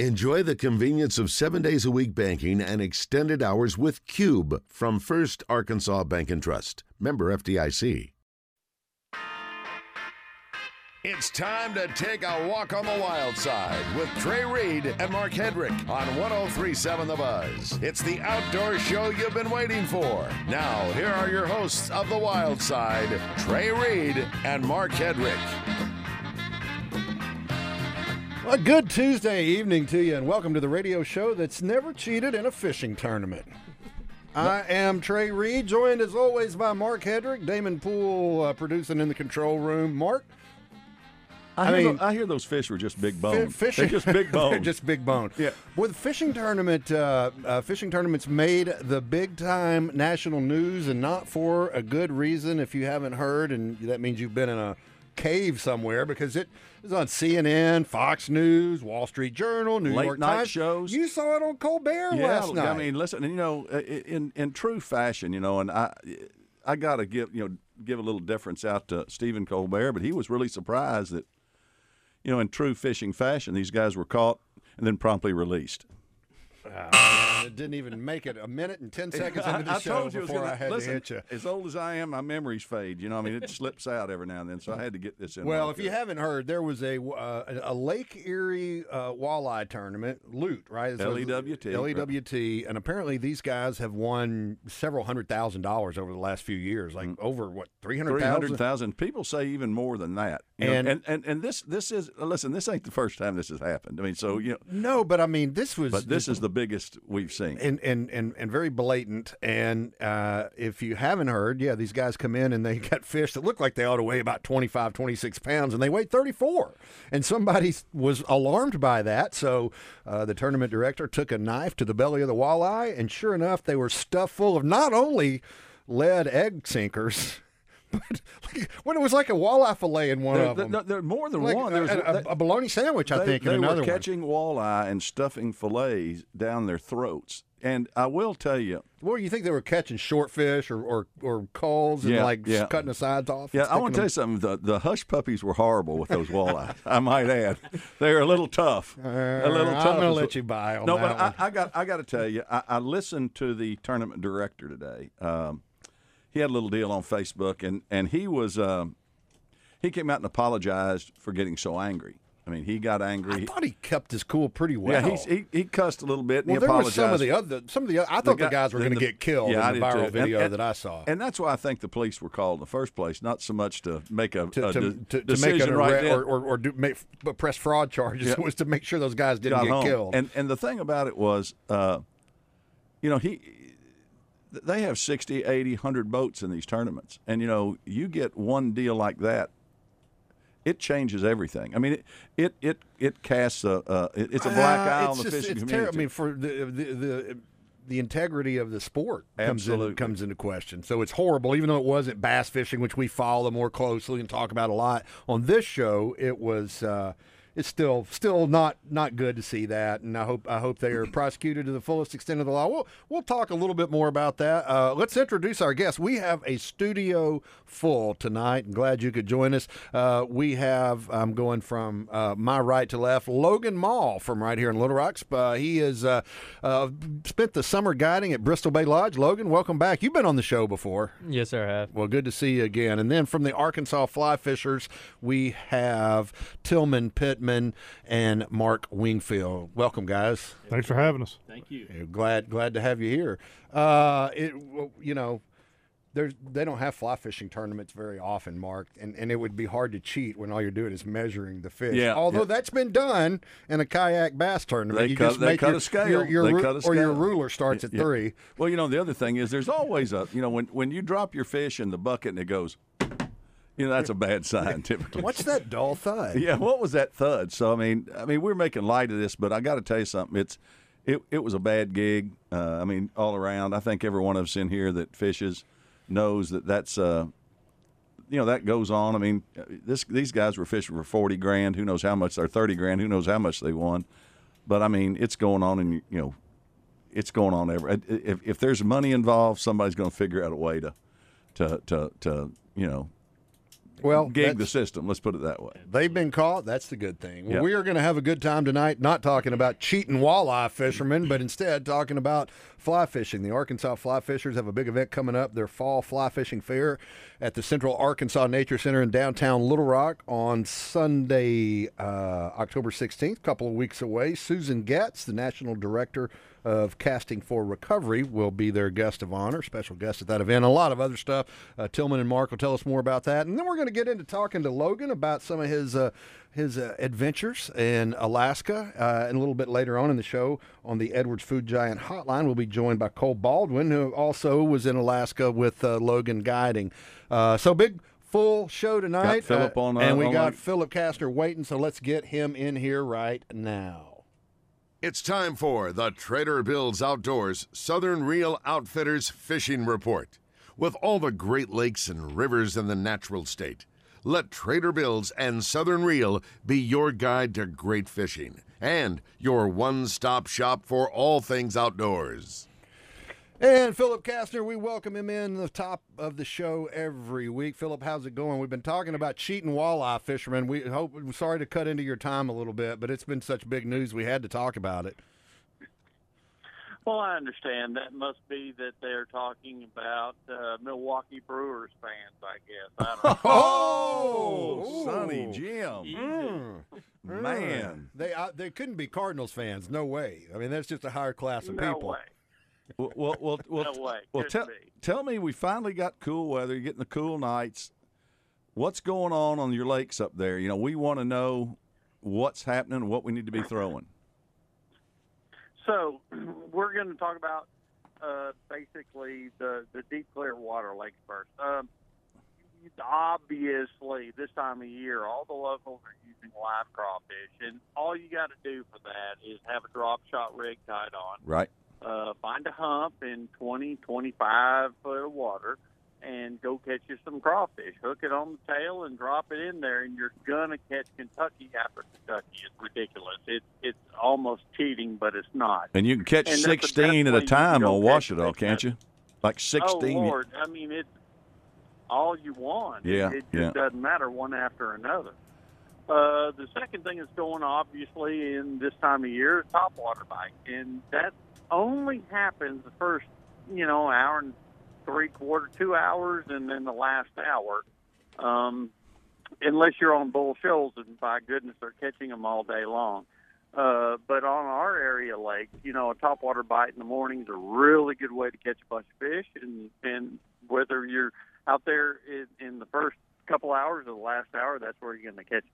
Enjoy the convenience of seven days a week banking and extended hours with Cube from First Arkansas Bank and Trust. Member FDIC. It's time to take a walk on the wild side with Trey Reid and Mark Hedrick on 1037 The Buzz. It's the outdoor show you've been waiting for. Now, here are your hosts of The Wild Side, Trey Reid and Mark Hedrick. A good Tuesday evening to you, and welcome to the radio show that's never cheated in a fishing tournament. I am Trey Reid, joined as always by Mark Hedrick, Damon Poole uh, producing in the control room. Mark, I, I hear mean- tho- I hear those fish were just big bone. fishing They're just big bone. They're just big bone. Yeah. With fishing tournament, uh, uh, fishing tournaments made the big time national news, and not for a good reason. If you haven't heard, and that means you've been in a cave somewhere because it was on CNN, Fox News, Wall Street Journal, New Late York night Times. shows. You saw it on Colbert yeah, last night. I mean, listen, and, you know, i- i- in in true fashion, you know, and I I got to give you know give a little deference out to Stephen Colbert, but he was really surprised that you know in true fishing fashion these guys were caught and then promptly released. Ah. It didn't even make it a minute and ten seconds into the I, I show told you before gonna, I had listen, to hit you. As old as I am, my memories fade. You know, I mean, it slips out every now and then, so I had to get this in. Well, if you haven't heard, there was a uh, a Lake Erie uh, walleye tournament, Loot, right? So LEWT, LEWT, and apparently these guys have won several hundred thousand dollars over the last few years, like over what three hundred Mm. Three hundred thousand. thousand people say even more than that. You know, And- and, and and this this is listen. This ain't the first time this has happened. I mean, so you know, No, but I mean, this was but this is the biggest we've seen. and and and, and very blatant. And uh, if you haven't heard, yeah, these guys come in and they got fish that look like they ought to weigh about 25, 26 pounds, and they weigh 34. And somebody was alarmed by that. So uh, the tournament director took a knife to the belly of the walleye, and sure enough, they were stuffed full of not only lead egg sinkers. But like, when it was like a walleye fillet in one There, of them, there, there more than like one. There was a, a bologna sandwich, I they, think, they in another were one. catching walleye and stuffing fillets down their throats. And I will tell you, Well, you think they were catching short fish or or, or culls and Yeah, like yeah. cutting the sides off? yeah, I want to tell you something. The, the hush puppies were horrible with those walleye. I might add, they were a little tough. them- a little Uh, tough. I'm gonna let you buy on No, that but I. I got I got to tell you, I, I listened to the tournament director today. Um, he had a little deal on Facebook, and and he was um, he came out and apologized for getting so angry. I mean, he got angry. I thought he kept his cool pretty well. yeah, he he cussed a little bit. And well, he there apologized. was some of the other some of the other, I thought the, guy- guys were going to get killed yeah, in the did too. viral And- video and- that I saw. And that's why I think the police were called in the first place, not so much to make a, to, a to, to, to make an right arrest or, or, or do, make, but press fraud charges. Yeah. It was to make sure those guys didn't got get home. killed. And and the thing about it was, uh, you know, he they have 60, 80, 100 boats in these tournaments, and you know, you get one deal like that. It changes everything. I mean, it it it, it casts a uh, it- it's a black Uh, eye on the just- fishing community. terri- I mean, for the the the, the integrity of the sport comes in, Absolutely. comes into question. So it's horrible, even though it wasn't bass fishing, which we follow more closely and talk about a lot on this show. It was. Uh, it's still still not not good to see that, and I hope I hope they are prosecuted to the fullest extent of the law. We'll we'll talk a little bit more about that. Uh, let's introduce our guests. We have a studio full tonight, glad you could join us. Uh, we have I'm going from uh, my right to left, Logan Mall from right here in Little Rock. Uh, he has uh, uh, spent the summer guiding at Bristol Bay Lodge. Logan, welcome back. You've been on the show before. Yes, sir, I have. Well, good to see you again. And then from the Arkansas Fly Fishers, we have Tillman Pittman and Mark Wingfield. Welcome, guys. Thanks for having us. Thank you. Glad glad to have you here. Uh, it you know. There's, they don't have fly fishing tournaments very often, Mark, and, and it would be hard to cheat when all you're doing is measuring the fish. Yeah, Although yeah. that's been done in a kayak bass tournament. They you cut- just they make cut your, a scale. Your, your They ru- cut a Or your ruler starts at Yeah. three. Well, you know, the other thing is there's always a, you know, when, when you drop your fish in the bucket and it goes, you know, that's a bad sign typically. What's that dull thud? Yeah, what was that thud? So I mean, I mean, we're making light of this, but I got to tell you something. It's it, it was a bad gig. Uh, I mean, all around. I think every one of us in here that fishes knows that that's uh, you know that goes on. I mean, this these guys were fishing for forty grand. Who knows how much? Or thirty grand. Who knows how much they won? But I mean, it's going on, and you know, it's going on every. If if there's money involved, somebody's going to figure out a way to, to to to you know Well, gig the system. Let's put it that way. They've been caught. That's the good thing. Well, Yeah. we are going to have a good time tonight, not talking about cheating walleye fishermen, but instead talking about fly fishing. The Arkansas Fly Fishers have a big event coming up, their fall fly fishing fair at the Central Arkansas Nature Center in downtown Little Rock on Sunday, uh, October 16th, a couple of weeks away. Susan Getz, the National Director of Casting for Recovery, will be their guest of honor, special guest at that event. A lot of other stuff. Uh, Tillman and Mark will tell us more about that. And then we're going to get into talking to Logan about some of his. Uh, his uh, adventures in Alaska. Uh, and a little bit later on in the show, on the Edwards Food Giant Hotline, we'll be joined by Cole Baldwin, who also was in Alaska with uh, Logan guiding. Uh, so big, full show tonight. Phillip Uh, on, uh, and we on got line. Philip Castner waiting. So let's get him in here right now. It's time for the Trader Bill's Outdoors Southern Reel Outfitters Fishing Report. With all the Great Lakes and rivers in the natural state, let Trader Bill's and Southern Reel be your guide to great fishing and your one stop shop for all things outdoors. And Philip Kastner, we welcome him in the top of the show every week. Philip, how's it going? We've been talking about cheating walleye fishermen. We hope. Sorry to cut into your time a little bit, but it's been such big news. We had to talk about it. Well, I understand that must be that they're talking about uh, Milwaukee Brewers fans. I guess I don't know. Oh, Sonny Jim, Mm. man. They uh, they couldn't be Cardinals fans. No way. I mean, that's just a higher class of no people. way. Well, well, well, well, No way. well tell, tell me, we finally got cool weather. You're getting the cool nights. What's going on on your lakes up there? You know, we want to know what's happening, what we need to be throwing. So we're going to talk about uh, basically the the deep clear water lakes first. Um, obviously, this time of year, all the locals are using live crawfish, and all you got to do for that is have a drop shot rig tied on. Right. uh, find a hump in 20, 25 foot of water and go catch you some crawfish. Hook it on the tail and drop it in there, and you're gonna catch Kentucky after Kentucky. It's ridiculous. It's it's almost cheating, but it's not. And you can catch And that's the best 16 at a time on Ouachita, can't you? Like 16. Oh Lord, I mean it's all you want. Yeah, it, it just yeah. doesn't matter one after another. Uh, the second thing that's going obviously in this time of year is topwater bite, and that only happens the first, you know, hour and three quarter, two hours, and then the last hour. Um, unless you're on bull shoals, and by goodness, they're catching them all day long. Uh, but on our area lake, you know, a topwater bite in the morning is a really good way to catch a bunch of fish. And, and whether you're out there in, in the first couple hours or the last hour, that's where you're going to catch.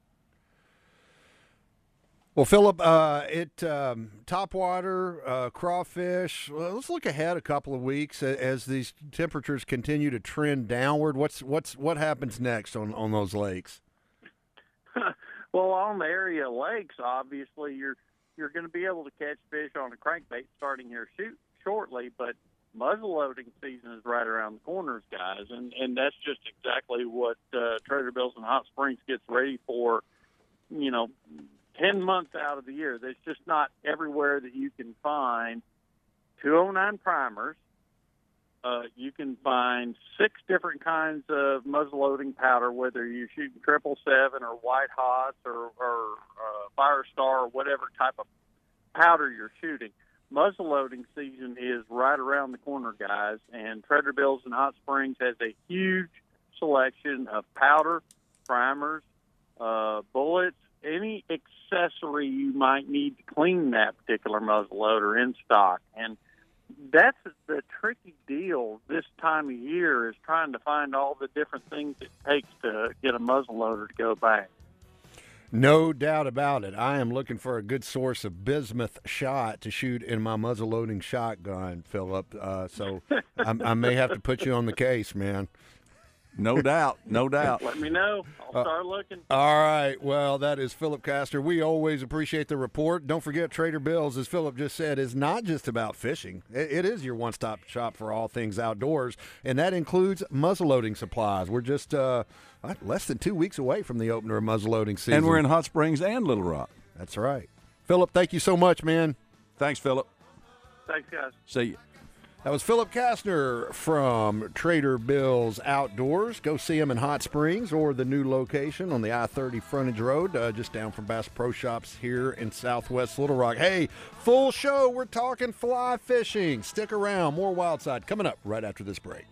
Well, Philip, uh, it um, topwater, uh, crawfish. Well, let's look ahead a couple of weeks as these temperatures continue to trend downward. What's what's what happens next on, on those lakes? Well, on the area lakes, obviously you're you're going to be able to catch fish on a crankbait starting here shoot shortly, but muzzleloading season is right around the corners, guys, and and that's just exactly what uh, Trader Bill's and Hot Springs gets ready for. You know, ten months out of the year, there's just not everywhere that you can find 209 primers. Uh, you can find six different kinds of muzzleloading powder, whether you're shooting triple seven or white hots or, or uh, fire star or whatever type of powder you're shooting. Muzzleloading season is right around the corner, guys, and Trader Bill's in Hot Springs has a huge selection of powder, primers, uh, bullets, any accessory you might need to clean that particular muzzleloader in stock. And that's the tricky deal this time of year is trying to find all the different things it takes to get a muzzleloader to go bang. No doubt about it. I am looking for a good source of bismuth shot to shoot in my muzzleloading shotgun, Philip. Uh, so I, I may have to put you on the case, man. No doubt. No doubt. Let me know. I'll Uh, start looking. All right. Well, that is Philip Castor. We always appreciate the report. Don't forget, Trader Bill's, as Philip just said, is not just about fishing. It, it is your one stop shop for all things outdoors, and that includes muzzleloading supplies. We're just uh, less than two weeks away from the opener of muzzleloading season. And we're in Hot Springs and Little Rock. That's right. Philip, thank you so much, man. Thanks, Philip. Thanks, guys. See you. That was Philip Kastner from Trader Bill's Outdoors. Go see him in Hot Springs or the new location on the I 30 frontage road, uh, just down from Bass Pro Shops here in Southwest Little Rock. Hey, full show. We're talking fly fishing. Stick around. More Wildside coming up right after this break.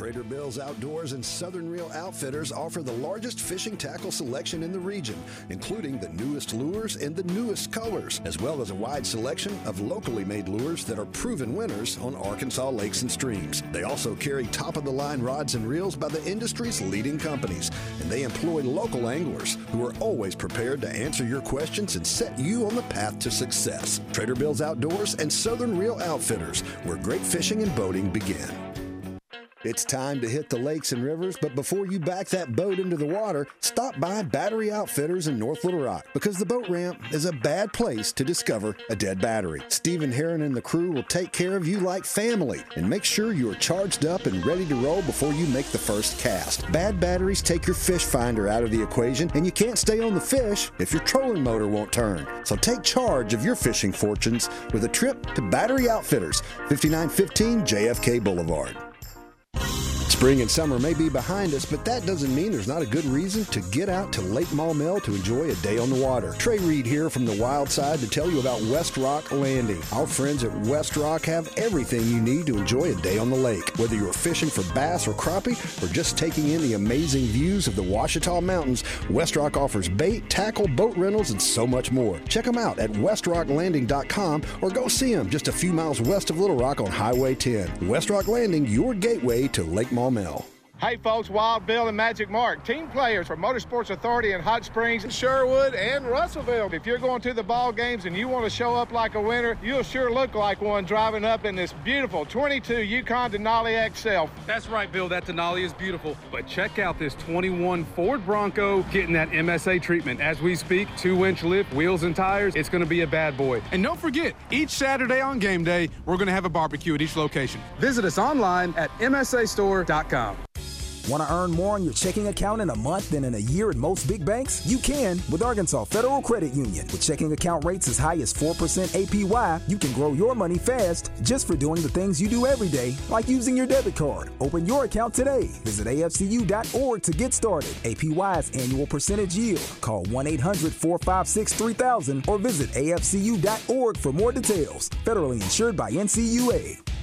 Trader Bill's Outdoors and Southern Reel Outfitters offer the largest fishing tackle selection in the region, including the newest lures and the newest colors, as well as a wide selection of locally made lures that are proven winners on Arkansas lakes and streams. They also carry top of the line rods and reels by the industry's leading companies, and they employ local anglers who are always prepared to answer your questions and set you on the path to success. Trader Bill's Outdoors and Southern Reel Outfitters, where great fishing and boating begin. It's time to hit the lakes and rivers, but before you back that boat into the water, stop by Battery Outfitters in North Little Rock because the boat ramp is a bad place to discover a dead battery. Stephen Heron and the crew will take care of you like family and make sure you are charged up and ready to roll before you make the first cast. Bad batteries take your fish finder out of the equation, and you can't stay on the fish if your trolling motor won't turn. So take charge of your fishing fortunes with a trip to Battery Outfitters, 5915 JFK Boulevard. Spring and summer may be behind us, but that doesn't mean there's not a good reason to get out to Lake Maumelle to enjoy a day on the water. Trey Reid here from the Wild Side to tell you about West Rock Landing. Our friends at West Rock have everything you need to enjoy a day on the lake. Whether you're fishing for bass or crappie or just taking in the amazing views of the Ouachita Mountains, West Rock offers bait, tackle, boat rentals, and so much more. Check them out at westrocklanding.com or go see them just a few miles west of Little Rock on Highway 10. West Rock Landing, your gateway to Lake Maumelle. Hey folks, Wild Bill and Magic Mark, team players for Motorsports Authority in Hot Springs, Sherwood, and Russellville. If you're going to the ball games and you want to show up like a winner, you'll sure look like one driving up in this beautiful 22 Yukon Denali XL. That's right, Bill. That Denali is beautiful. But check out this 21 Ford Bronco getting that MSA treatment. As we speak, two-inch lift, wheels and tires. It's going to be a bad boy. And don't forget, each Saturday on game day, we're going to have a barbecue at each location. Visit us online at msastore.com. Want to earn more on your checking account in a month than in a year at most big banks? You can with Arkansas Federal Credit Union. With checking account rates as high as 4% APY, you can grow your money fast just for doing the things you do every day, like using your debit card. Open your account today. Visit afcu.org to get started. APY's annual percentage yield. Call 1 800 456 3000 or visit afcu.org for more details. Federally insured by NCUA.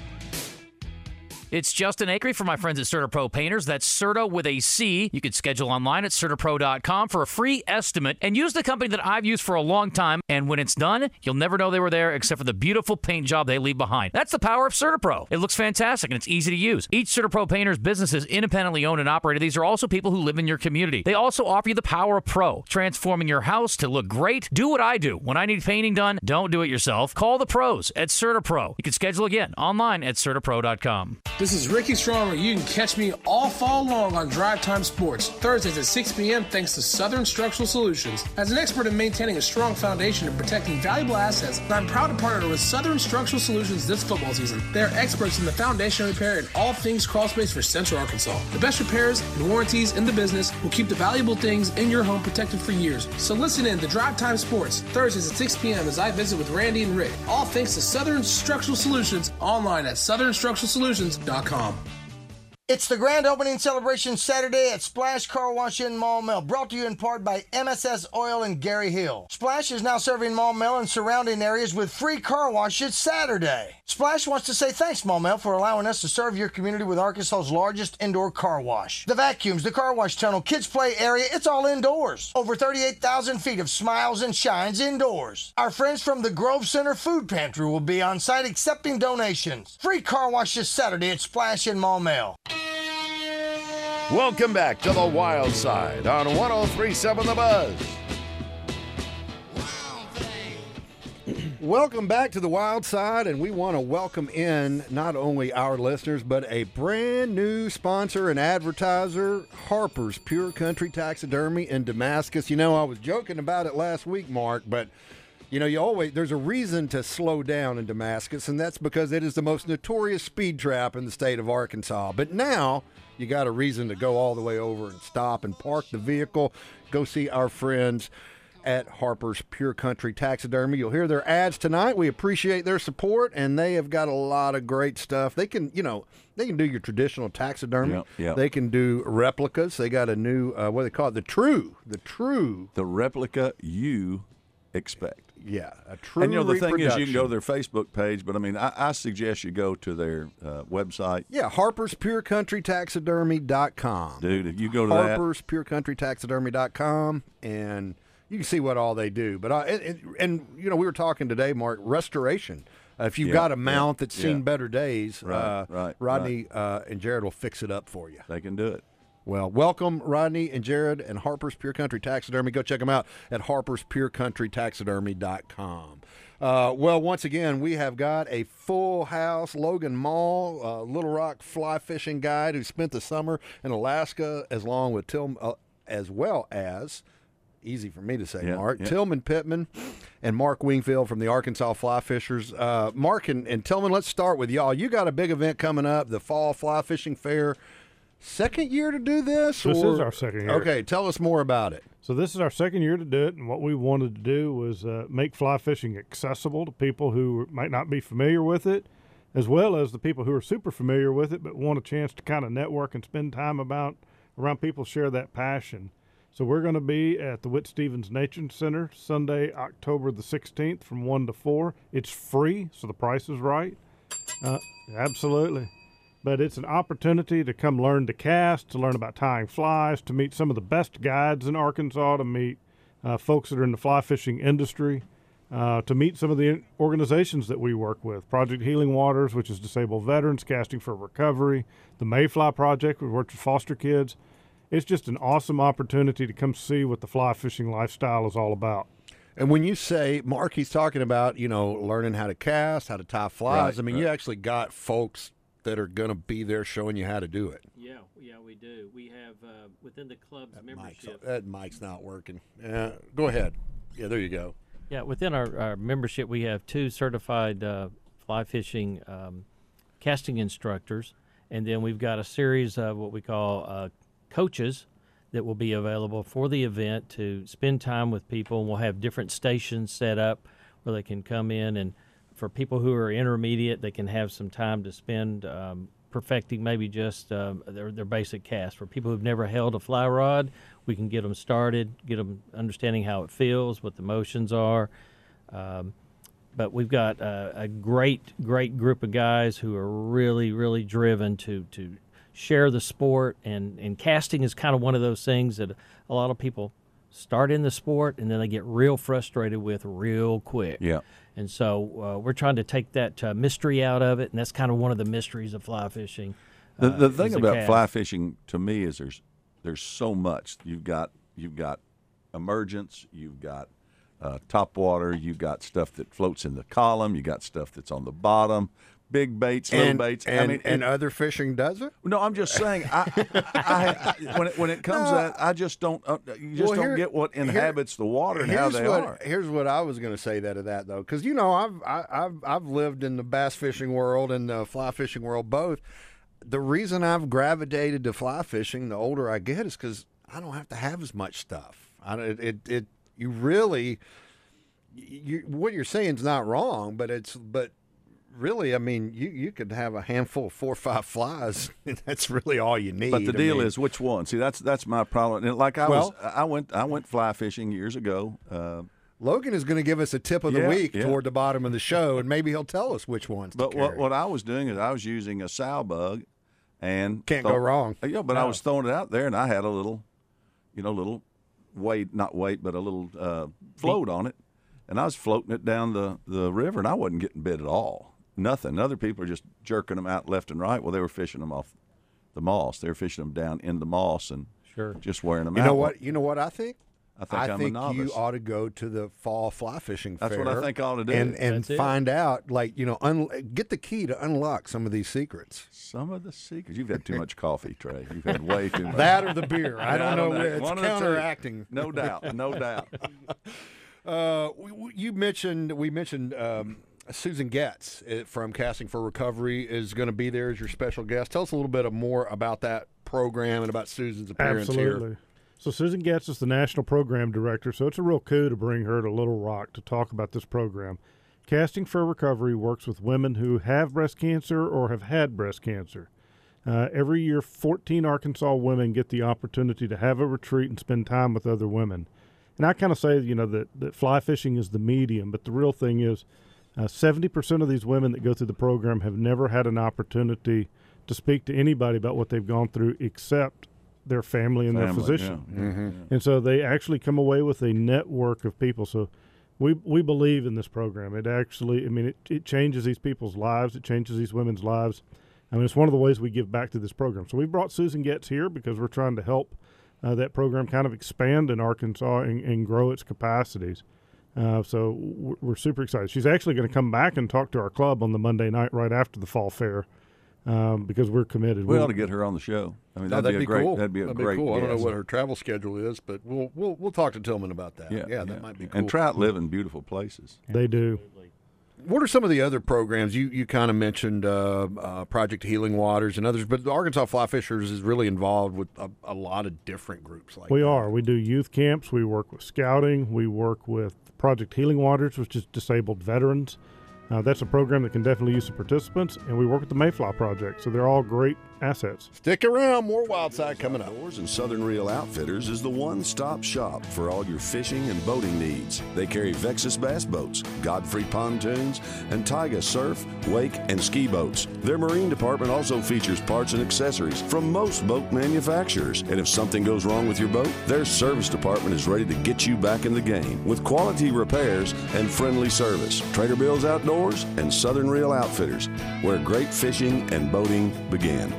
It's Justin Acree for my friends at CertaPro Painters. That's Certa with a C. You can schedule online at CertaPro.com for a free estimate and use the company that I've used for a long time. And when it's done, you'll never know they were there except for the beautiful paint job they leave behind. That's the power of CertaPro. It looks fantastic and it's easy to use. Each CertaPro Painters business is independently owned and operated. These are also people who live in your community. They also offer you the power of pro, transforming your house to look great. Do what I do. When I need painting done, don't do it yourself. Call the pros at CertaPro. You can schedule again online at CertaPro.com. This is Ricky Stromer. You can catch me all fall long on Drive Time Sports, Thursdays at 6 p.m. thanks to Southern Structural Solutions. As an expert in maintaining a strong foundation and protecting valuable assets, I'm proud to partner with Southern Structural Solutions this football season. They are experts in the foundation repair and all things crawl space for Central Arkansas. The best repairs and warranties in the business will keep the valuable things in your home protected for years. So listen in to Drive Time Sports, Thursdays at 6 p.m. as I visit with Randy and Rick. All thanks to Southern Structural Solutions online at It's the grand opening celebration Saturday at Splash Car Wash in Mall Maumelle, brought to you in part by MSS Oil and Gary Hill. Splash is now serving Mall Maumelle and surrounding areas with free car washes Saturday. Splash wants to say thanks, Maumelle, for allowing us to serve your community with Arkansas's largest indoor car wash. The vacuums, the car wash tunnel, kids play area, it's all indoors. Over 38,000 feet of smiles and shines indoors. Our friends from the Grove Center Food Pantry will be on site accepting donations. Free car wash this Saturday at Splash in Maumelle. Welcome back to the Wild Side on 1037 The Buzz. Welcome back to the Wild Side, and we want to welcome in not only our listeners, but a brand new sponsor and advertiser, Harper's Pure Country Taxidermy in Damascus. You know, I was joking about it last week, Mark, but you know, you always there's a reason to slow down in Damascus, and that's because it is the most notorious speed trap in the state of Arkansas. But now you got a reason to go all the way over and stop and park the vehicle, go see our friends at Harper's Pure Country Taxidermy. You'll hear their ads tonight. We appreciate their support, and they have got a lot of great stuff. They can, you know, they can do your traditional taxidermy. Yep, yep. They can do replicas. They got a new, uh, what do they call it? The true, the true. The replica you expect. Yeah, a true. and you know the thing is, you can go to their Facebook page, but I mean, I, I suggest you go to their uh, website, Yeah, Harper's Pure Country Taxidermy.com. dude. If you go to that, Harper's Pure Country Taxidermy.com, and you can see what all they do. But I, and, and, and, you know, we were talking today, Mark, restoration. Uh, if you've Yeah, got a yeah, mount that's seen yeah. better days, Right, uh, right, Rodney Uh, and Jared will fix it up for you. they can do it. Well, welcome, Rodney and Jared and Harper's Pure Country Taxidermy. Go check them out at harperspurecountrytaxidermy.com. Uh, well, once again, we have got a full house Logan Mall, uh, Little Rock fly fishing guide who spent the summer in Alaska, as long with Til, uh, as well as easy for me to say, Yeah, Mark. yeah. Tillman Pittman and Mark Wingfield from the Arkansas Fly Fishers. Uh, Mark and, and Tillman, let's start with y'all. You got a big event coming up, the Fall Fly Fishing Fair. Second year to do this? This or- is our second year. Okay, tell us more about it. So this is our second year to do it, and what we wanted to do was uh, make fly fishing accessible to people who might not be familiar with it, as well as the people who are super familiar with it but want a chance to kind of network and spend time about around people share that passion. So we're going to be at the Witt Stephens Nature Center Sunday, October the 16th from 1 to 4. It's free, so the price is right. Uh, absolutely. But it's an opportunity to come learn to cast, to learn about tying flies, to meet some of the best guides in Arkansas, to meet uh, folks that are in the fly fishing industry, uh, to meet some of the organizations that we work with. Project Healing Waters, which is disabled veterans casting for recovery, the Mayfly Project, we work with foster kids. It's just an awesome opportunity to come see what the fly fishing lifestyle is all about. And when you say, Mark, he's talking about, you know, learning how to cast, how to tie flies. Right, I mean, right. you actually got folks that are going to be there showing you how to do it. Yeah, yeah, we do. We have uh, within the club's Mike's, membership. that mic's not working. Uh, go ahead. Yeah, there you go. Yeah, within our, our membership, we have two certified uh, fly fishing um, casting instructors, and then we've got a series of what we call uh, coaches that will be available for the event to spend time with people. And we'll have different stations set up where they can come in, and for people who are intermediate, they can have some time to spend. Um, perfecting maybe just um, their, their basic cast. For people who've never held a fly rod, we can get them started, get them understanding how it feels, what the motions are. Um, but we've got uh, a great, great group of guys who are really, really driven to to share the sport. And, and casting is kind of one of those things that a lot of people start in the sport and then they get real frustrated with real quick. Yeah. And so uh, we're trying to take that uh, mystery out of it, and that's kind of one of the mysteries of fly fishing. The, uh, the is thing about cast. fly fishing to me is there's there's so much. You've got you've got emergence, you've got uh, top water, you've got stuff that floats in the column, you got stuff that's on the bottom, big baits, little and, baits. And, I mean, and it- other fishing does it? no, I'm just saying. I, I, I when it, when it comes to that, I just don't. Uh, you just Well, don't here- get what here- inhabits the water and how they what, are. Here's what I was going to say that to that though, because you know I've I, I've I've lived in the bass fishing world and the fly fishing world both. The reason I've gravitated to fly fishing the older I get is because I don't have to have as much stuff. I don't- it it, it you really you what you're saying is not wrong, but it's but really I mean you you could have a handful of four or five flies. and That's really all you need. But the I deal mean- is which one? See, that's that's my problem. And like I Well- was, I went I went fly fishing years ago. Uh, Logan is going to give us a tip of the Yeah, week yeah. toward the bottom of the show, and maybe he'll tell us which ones. But to what, what I was doing is I was using a sow bug, and Can't go wrong. Yeah, but I was throwing it out there, and I had a little, you know, little weight, not weight, but a little uh, float on it, and I was floating it down the the river, and I wasn't getting bit at all. Nothing. Other people are just jerking them out left and right. Well, they were fishing them off the moss. They were fishing them down in the moss and Sure. just wearing them You out. know what? You know what I think. I think I'm a think novice. you ought to go to the fall fly fishing That's fair. what I think I ought to do. and and That's it. find out, like you know, un- get the key to unlock some of these secrets. Some of the secrets. You've had too much coffee, Trey. You've had way too much. That or the beer. I Yeah, don't know. It's One of the two. counteracting. No doubt. No doubt. Uh, we, we- you mentioned we mentioned um, Susan Getz uh, from Casting for Recovery is going to be there as your special guest. Tell us a little bit more about that program and about Susan's appearance Absolutely. here. So Susan Getz is the national program director, so it's a real coup to bring her to Little Rock to talk about this program. Casting for Recovery works with women who have breast cancer or have had breast cancer. Uh, every year, 14 Arkansas women get the opportunity to have a retreat and spend time with other women. And I kind of say, you know, that, that fly fishing is the medium, but the real thing is uh, 70% of these women that go through the program have never had an opportunity to speak to anybody about what they've gone through except their family and Family, their physician. yeah. Mhm. And so they actually come away with a network of people. So we we believe in this program. It actually, I mean, it, it changes these people's lives. It changes these women's lives. I mean, it's one of the ways we give back to this program. So we brought Susan Getz here because we're trying to help uh, that program kind of expand in Arkansas and, and grow its capacities. Uh, so we're, we're super excited. She's actually going to come back and talk to our club on the Monday night right after the fall fair um, because we're committed. We We're- ought to get her on the show. I mean, No, that'd, be a great. cool. That'd be a great. cool. I don't know what her travel schedule is, but we'll we'll we'll talk to Tillman about that. Yeah, yeah, yeah. that might be cool. And trout live in beautiful places. They do. What are some of the other programs you you kind of mentioned? Uh, uh, Project Healing Waters and others, but the Arkansas Fly Fishers is really involved with a, a lot of different groups. Like we are. We do youth camps. We work with scouting. We work with Project Healing Waters, which is disabled veterans. Uh, that's a program that can definitely use the participants, and we work with the Mayfly Project. So they're all great assets. Stick around, more Wildside coming up. Outdoors and Southern Reel Outfitters is the one-stop shop for all your fishing and boating needs. They carry Vexus bass boats, Godfrey pontoons, and Tigé surf, wake, and ski boats. Their marine department also features parts and accessories from most boat manufacturers. And if something goes wrong with your boat, their service department is ready to get you back in the game with quality repairs and friendly service. Trader Bill's Outdoors and Southern Reel Outfitters, where great fishing and boating begin.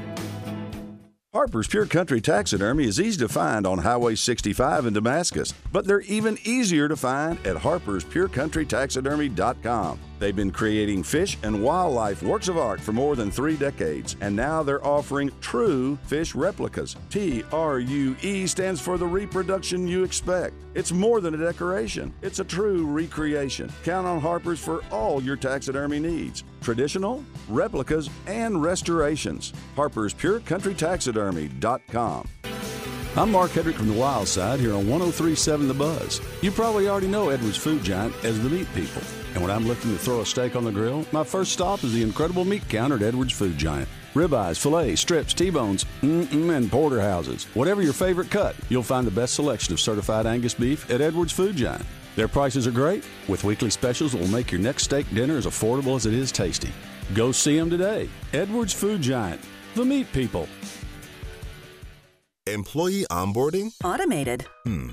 Harper's Pure Country Taxidermy is easy to find on Highway 65 in Damascus, but they're even easier to find at harperspurecountrytaxidermy.com. They've been creating fish and wildlife works of art for more than three decades, and now they're offering true fish replicas. T R U E stands for the reproduction you expect. It's more than a decoration, it's a true recreation. Count on Harper's for all your taxidermy needs traditional, replicas, and restorations. Harper's Pure Country Taxidermy.com. I'm Mark Hedrick from the Wild Side here on 1037 The Buzz. You probably already know Edwards Food Giant as the meat people. And when I'm looking to throw a steak on the grill, my first stop is the incredible meat counter at Edwards Food Giant. Ribeyes, fillets, strips, T-bones, mm-mm, and porterhouses. Whatever your favorite cut, you'll find the best selection of certified Angus beef at Edwards Food Giant. Their prices are great, with weekly specials that will make your next steak dinner as affordable as it is tasty. Go see them today. Edwards Food Giant, the meat people. Employee onboarding? Automated. Hmm.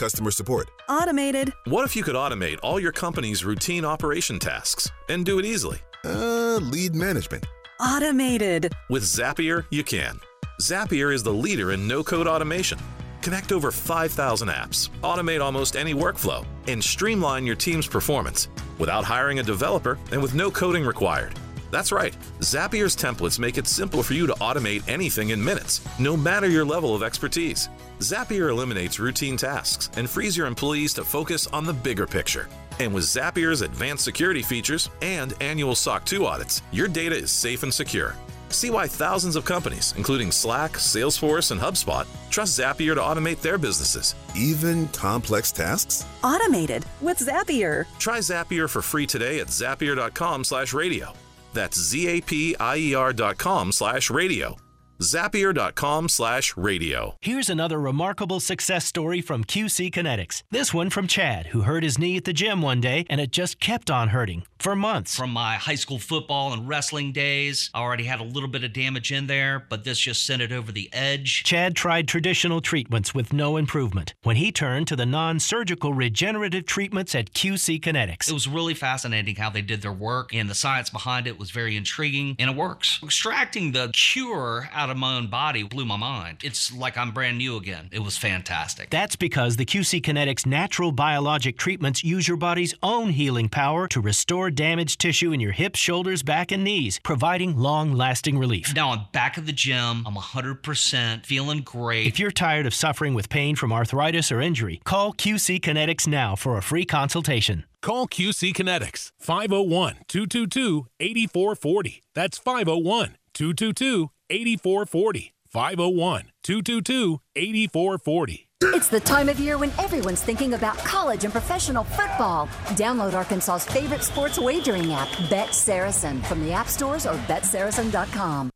Customer support? Automated. What if you could automate all your company's routine operation tasks and do it easily? Uh, lead management. Automated. With Zapier, you can. Zapier is the leader in no code automation. Connect over 5,000 apps, automate almost any workflow, and streamline your team's performance without hiring a developer and with no coding required. That's right, Zapier's templates make it simple for you to automate anything in minutes, no matter your level of expertise. Zapier eliminates routine tasks and frees your employees to focus on the bigger picture. And with Zapier's advanced security features and annual SOC 2 audits, your data is safe and secure. See why thousands of companies, including Slack, Salesforce, and HubSpot, trust Zapier to automate their businesses. Even complex tasks? Automated with Zapier. Try Zapier for free today at zapier.com slash radio. That's Z-A-P-I-E-R dot com slash radio. Zapier.com slash radio. Here's another remarkable success story from QC Kinetics. This one from Chad, who hurt his knee at the gym one day and it just kept on hurting for months. From my high school football and wrestling days, I already had a little bit of damage in there, but this just sent it over the edge. Chad tried traditional treatments with no improvement when he turned to the non surgical regenerative treatments at QC Kinetics. It was really fascinating how they did their work, and the science behind it was very intriguing, and it works. Extracting the cure out of my own body blew my mind. It's like I'm brand new again. It was fantastic. That's because the QC Kinetics natural biologic treatments use your body's own healing power to restore damaged tissue in your hips, shoulders, back, and knees, providing long lasting relief. Now I'm back at the gym. I'm 100% feeling great. If you're tired of suffering with pain from arthritis or injury, call QC Kinetics now for a free consultation. Call QC Kinetics 501 222 8440. That's 501 222 8440. 501 222 8440. It's the time of year when everyone's thinking about college and professional football. Download Arkansas's favorite sports wagering app, Bet Saracen, from the app stores or betsaracen.com.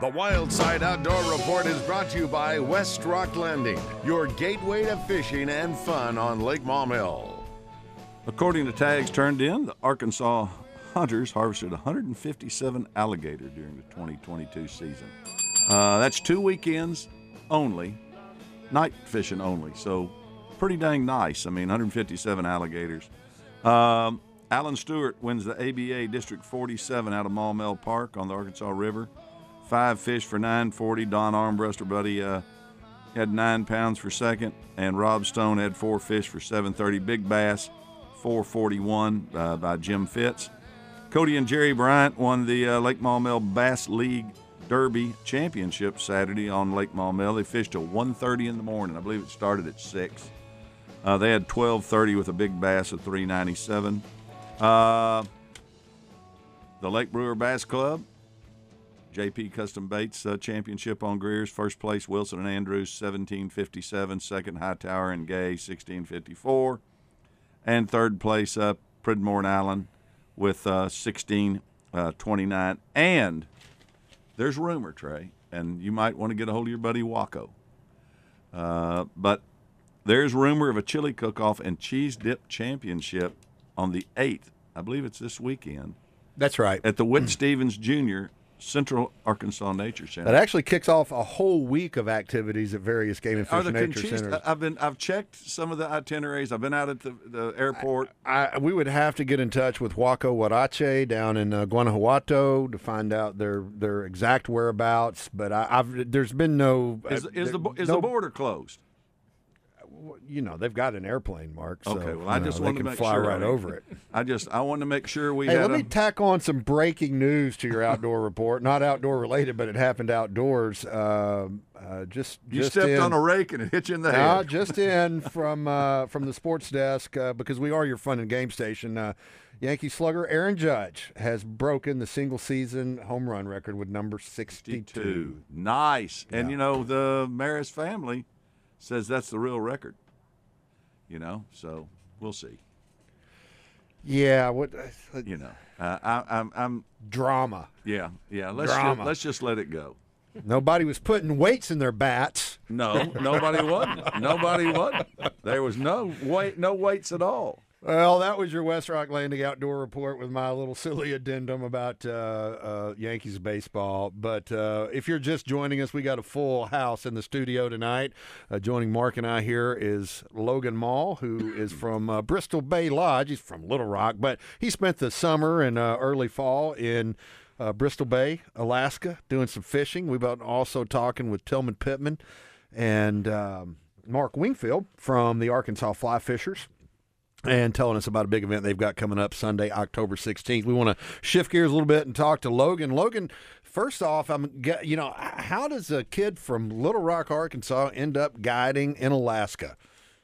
The Wild Side Outdoor Report is brought to you by West Rock Landing, your gateway to fishing and fun on Lake Maumelle. According to tags turned in, the Arkansas hunters harvested 157 alligator during the 2022 season. Uh, that's two weekends only, night fishing only. So pretty dang nice. I mean, 157 alligators. Um, Alan Stewart wins the ABA District 47 out of Maumelle Park on the Arkansas River. Five fish for 940. Don Armbruster, buddy, uh, had nine pounds for second, and Rob Stone had four fish for 730. Big bass, 441 uh, by Jim Fitz. Cody and Jerry Bryant won the uh, Lake Maumelle Bass League Derby Championship Saturday on Lake Maumelle. They fished till 1.30 in the morning. I believe it started at 6. Uh, they had 12.30 with a big bass of 397. Uh, the Lake Brewer Bass Club, JP Custom Baits uh, Championship on Greers. First place, Wilson and Andrews, 1757. Second, Hightower and Gay, 1654. And third place, uh, Pridmore and Allen with uh, 16 uh, 29. and there's rumor, Trey, and you might want to get a hold of your buddy Waco. Uh, but there's rumor of a chili cook-off and cheese dip championship on the 8th. I believe it's this weekend. That's right. At the Witt Stephens Jr. Central Arkansas Nature Center. That actually kicks off a whole week of activities at various game and Are fish the nature centers. I've been I've checked some of the itineraries. I've been out at the, the airport. I, we would have to get in touch with Waco Warache down in uh, Guanajuato to find out their their exact whereabouts. But I, I've there's been no Is, uh, is the there- is no- the border closed? You know they've got an airplane, Mark. So, Okay, well I just know, wanted to make fly sure. right I over it. I just I wanted to make sure we Hey, let me a- tack on some breaking news to your outdoor report. Not outdoor related, but it happened outdoors. Um uh, just You just stepped in- on a rake and it hit you in the head. just in from uh, from the sports desk uh, because we are your fun and game station. Uh, Yankee slugger Aaron Judge has broken the single season home run record with number 62. Nice. And you know, the Maris family says that's the real record. You know, so we'll see. Yeah, what You know, uh, I, I'm, I'm drama. Yeah, yeah. Let's Drama. Just, let's just let it go. Nobody was putting weights in their bats. No, nobody wasn't. Nobody wasn't. There was no weight, no weights at all. Well, that was your West Rock Landing Outdoor Report with my little silly addendum about uh, uh, Yankees baseball. But uh, if you're just joining us, we got a full house in the studio tonight. Uh, joining Mark and I here is Logan Mall, who is from uh, Bristol Bay Lodge. He's from Little Rock, but he spent the summer and uh, early fall in uh, Bristol Bay, Alaska, doing some fishing. We've been also talking with Tillman Pittman and um, Mark Wingfield from the Arkansas Fly Fishers and telling us about a big event they've got coming up Sunday, October 16th. We want to shift gears a little bit and talk to Logan. Logan, first off, I'm ge- you know, how does a kid from Little Rock, Arkansas end up guiding in Alaska?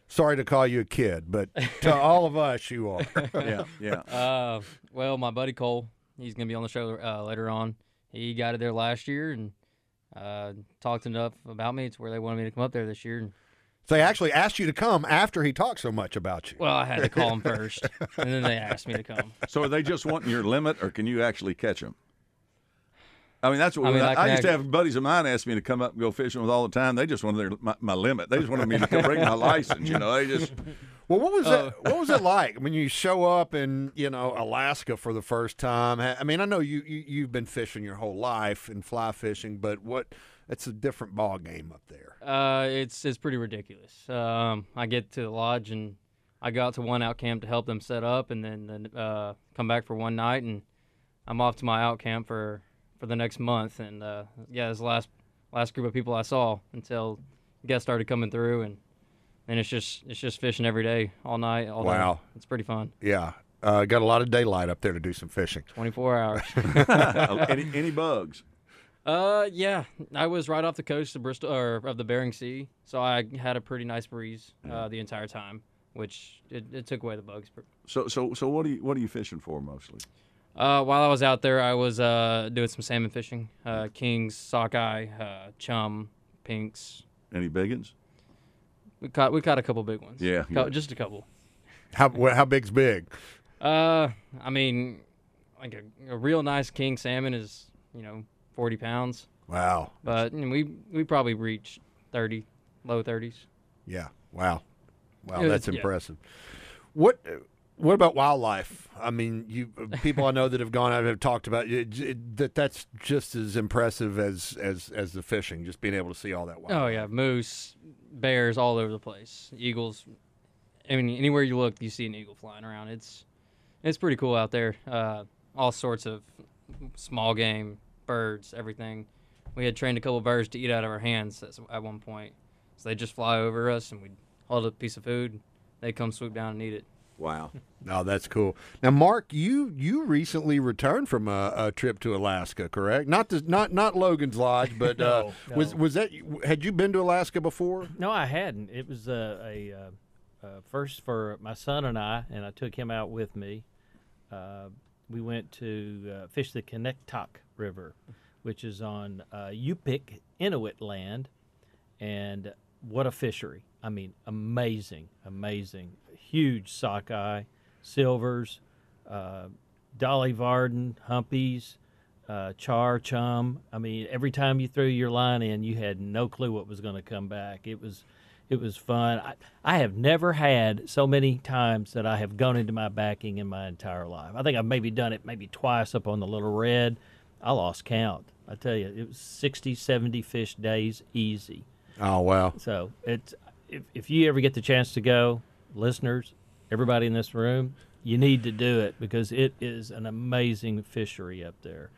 Sorry to call you a kid, but to all of us you are. yeah, yeah. Uh, well, my buddy Cole, he's going to be on the show uh, later on. He got it there last year and uh, talked enough about me. It's where they wanted me to come up there this year. And, So they actually asked you to come after he talked so much about you. well, I had to call him first, and then they asked me to come. So are they just wanting your limit, or can you actually catch them? I mean, that's what I mean, I, I can used to have buddies of mine ask me to come up and go fishing with all the time. They just wanted their my, my limit. They just wanted me to come bring my license. You know, they just. Well, what was Uh, it? What was it like when you show up in you know Alaska for the first time? I mean, I know you, you you've been fishing your whole life and fly fishing, but what? It's a different ball game up there. Uh, it's it's pretty ridiculous. Um, I get to the lodge and I go out to one out camp to help them set up, and then then uh, come back for one night, and I'm off to my out camp for, for the next month. And uh, yeah, this last last group of people I saw until guests started coming through, and then it's just it's just fishing every day, all night, all day. Wow. It's pretty fun. Yeah, uh, got a lot of daylight up there to do some fishing. 24 hours. any any bugs? Uh, yeah, I was right off the coast of Bristol or of the Bering Sea, so I had a pretty nice breeze uh, the entire time, which it, it took away the bugs. So so so what are you what are you fishing for mostly? Uh, while I was out there, I was uh, doing some salmon fishing. Uh, kings, sockeye, uh, chum, pinks. Any big ones? We caught we caught a couple big ones. Yeah, Cou- yeah. just a couple. How how big's big? Uh, I mean, like a, a real nice king salmon is you know forty pounds. Wow. But you know, we we probably reached thirty, low thirties. Yeah. Wow. Wow, Yeah, that's yeah. impressive. What what about wildlife? I mean, you people I know that have gone out have talked about it, it- that. That's just as impressive as as as the fishing. Just being able to see all that wild. Oh yeah, moose, bears all over the place. Eagles. I mean, anywhere you look, you see an eagle flying around. It's it's pretty cool out there. Uh, all sorts of small game, birds, everything. We had trained a couple birds to eat out of our hands at, at one point. So they just fly over us, and we'd hold a piece of food. They come swoop down and eat it. Wow. No, that's cool. Now, Mark, you you recently returned from a, a trip to Alaska, correct? Not the, not not Logan's Lodge, but uh, No, was was that had you been to Alaska before? No, I hadn't. It was uh, a uh, uh, first for my son and I, and I took him out with me. Uh, we went to uh, fish the Kanektok River, which is on uh, Yupik Inuit land, and what a fishery! I mean, amazing, amazing, huge sockeye, silvers, uh, dolly varden, humpies, uh, char, chum. I mean, every time you threw your line in, you had no clue what was going to come back. It was, it was fun. I, I have never had so many times that I have gone into my backing in my entire life. I think I've maybe done it maybe twice up on the Little Red. I lost count. I tell you, it was 60, 70 fish days easy. Oh wow! So it's if if you ever get the chance to go, listeners, everybody in this room, you need to do it because it is an amazing fishery up there.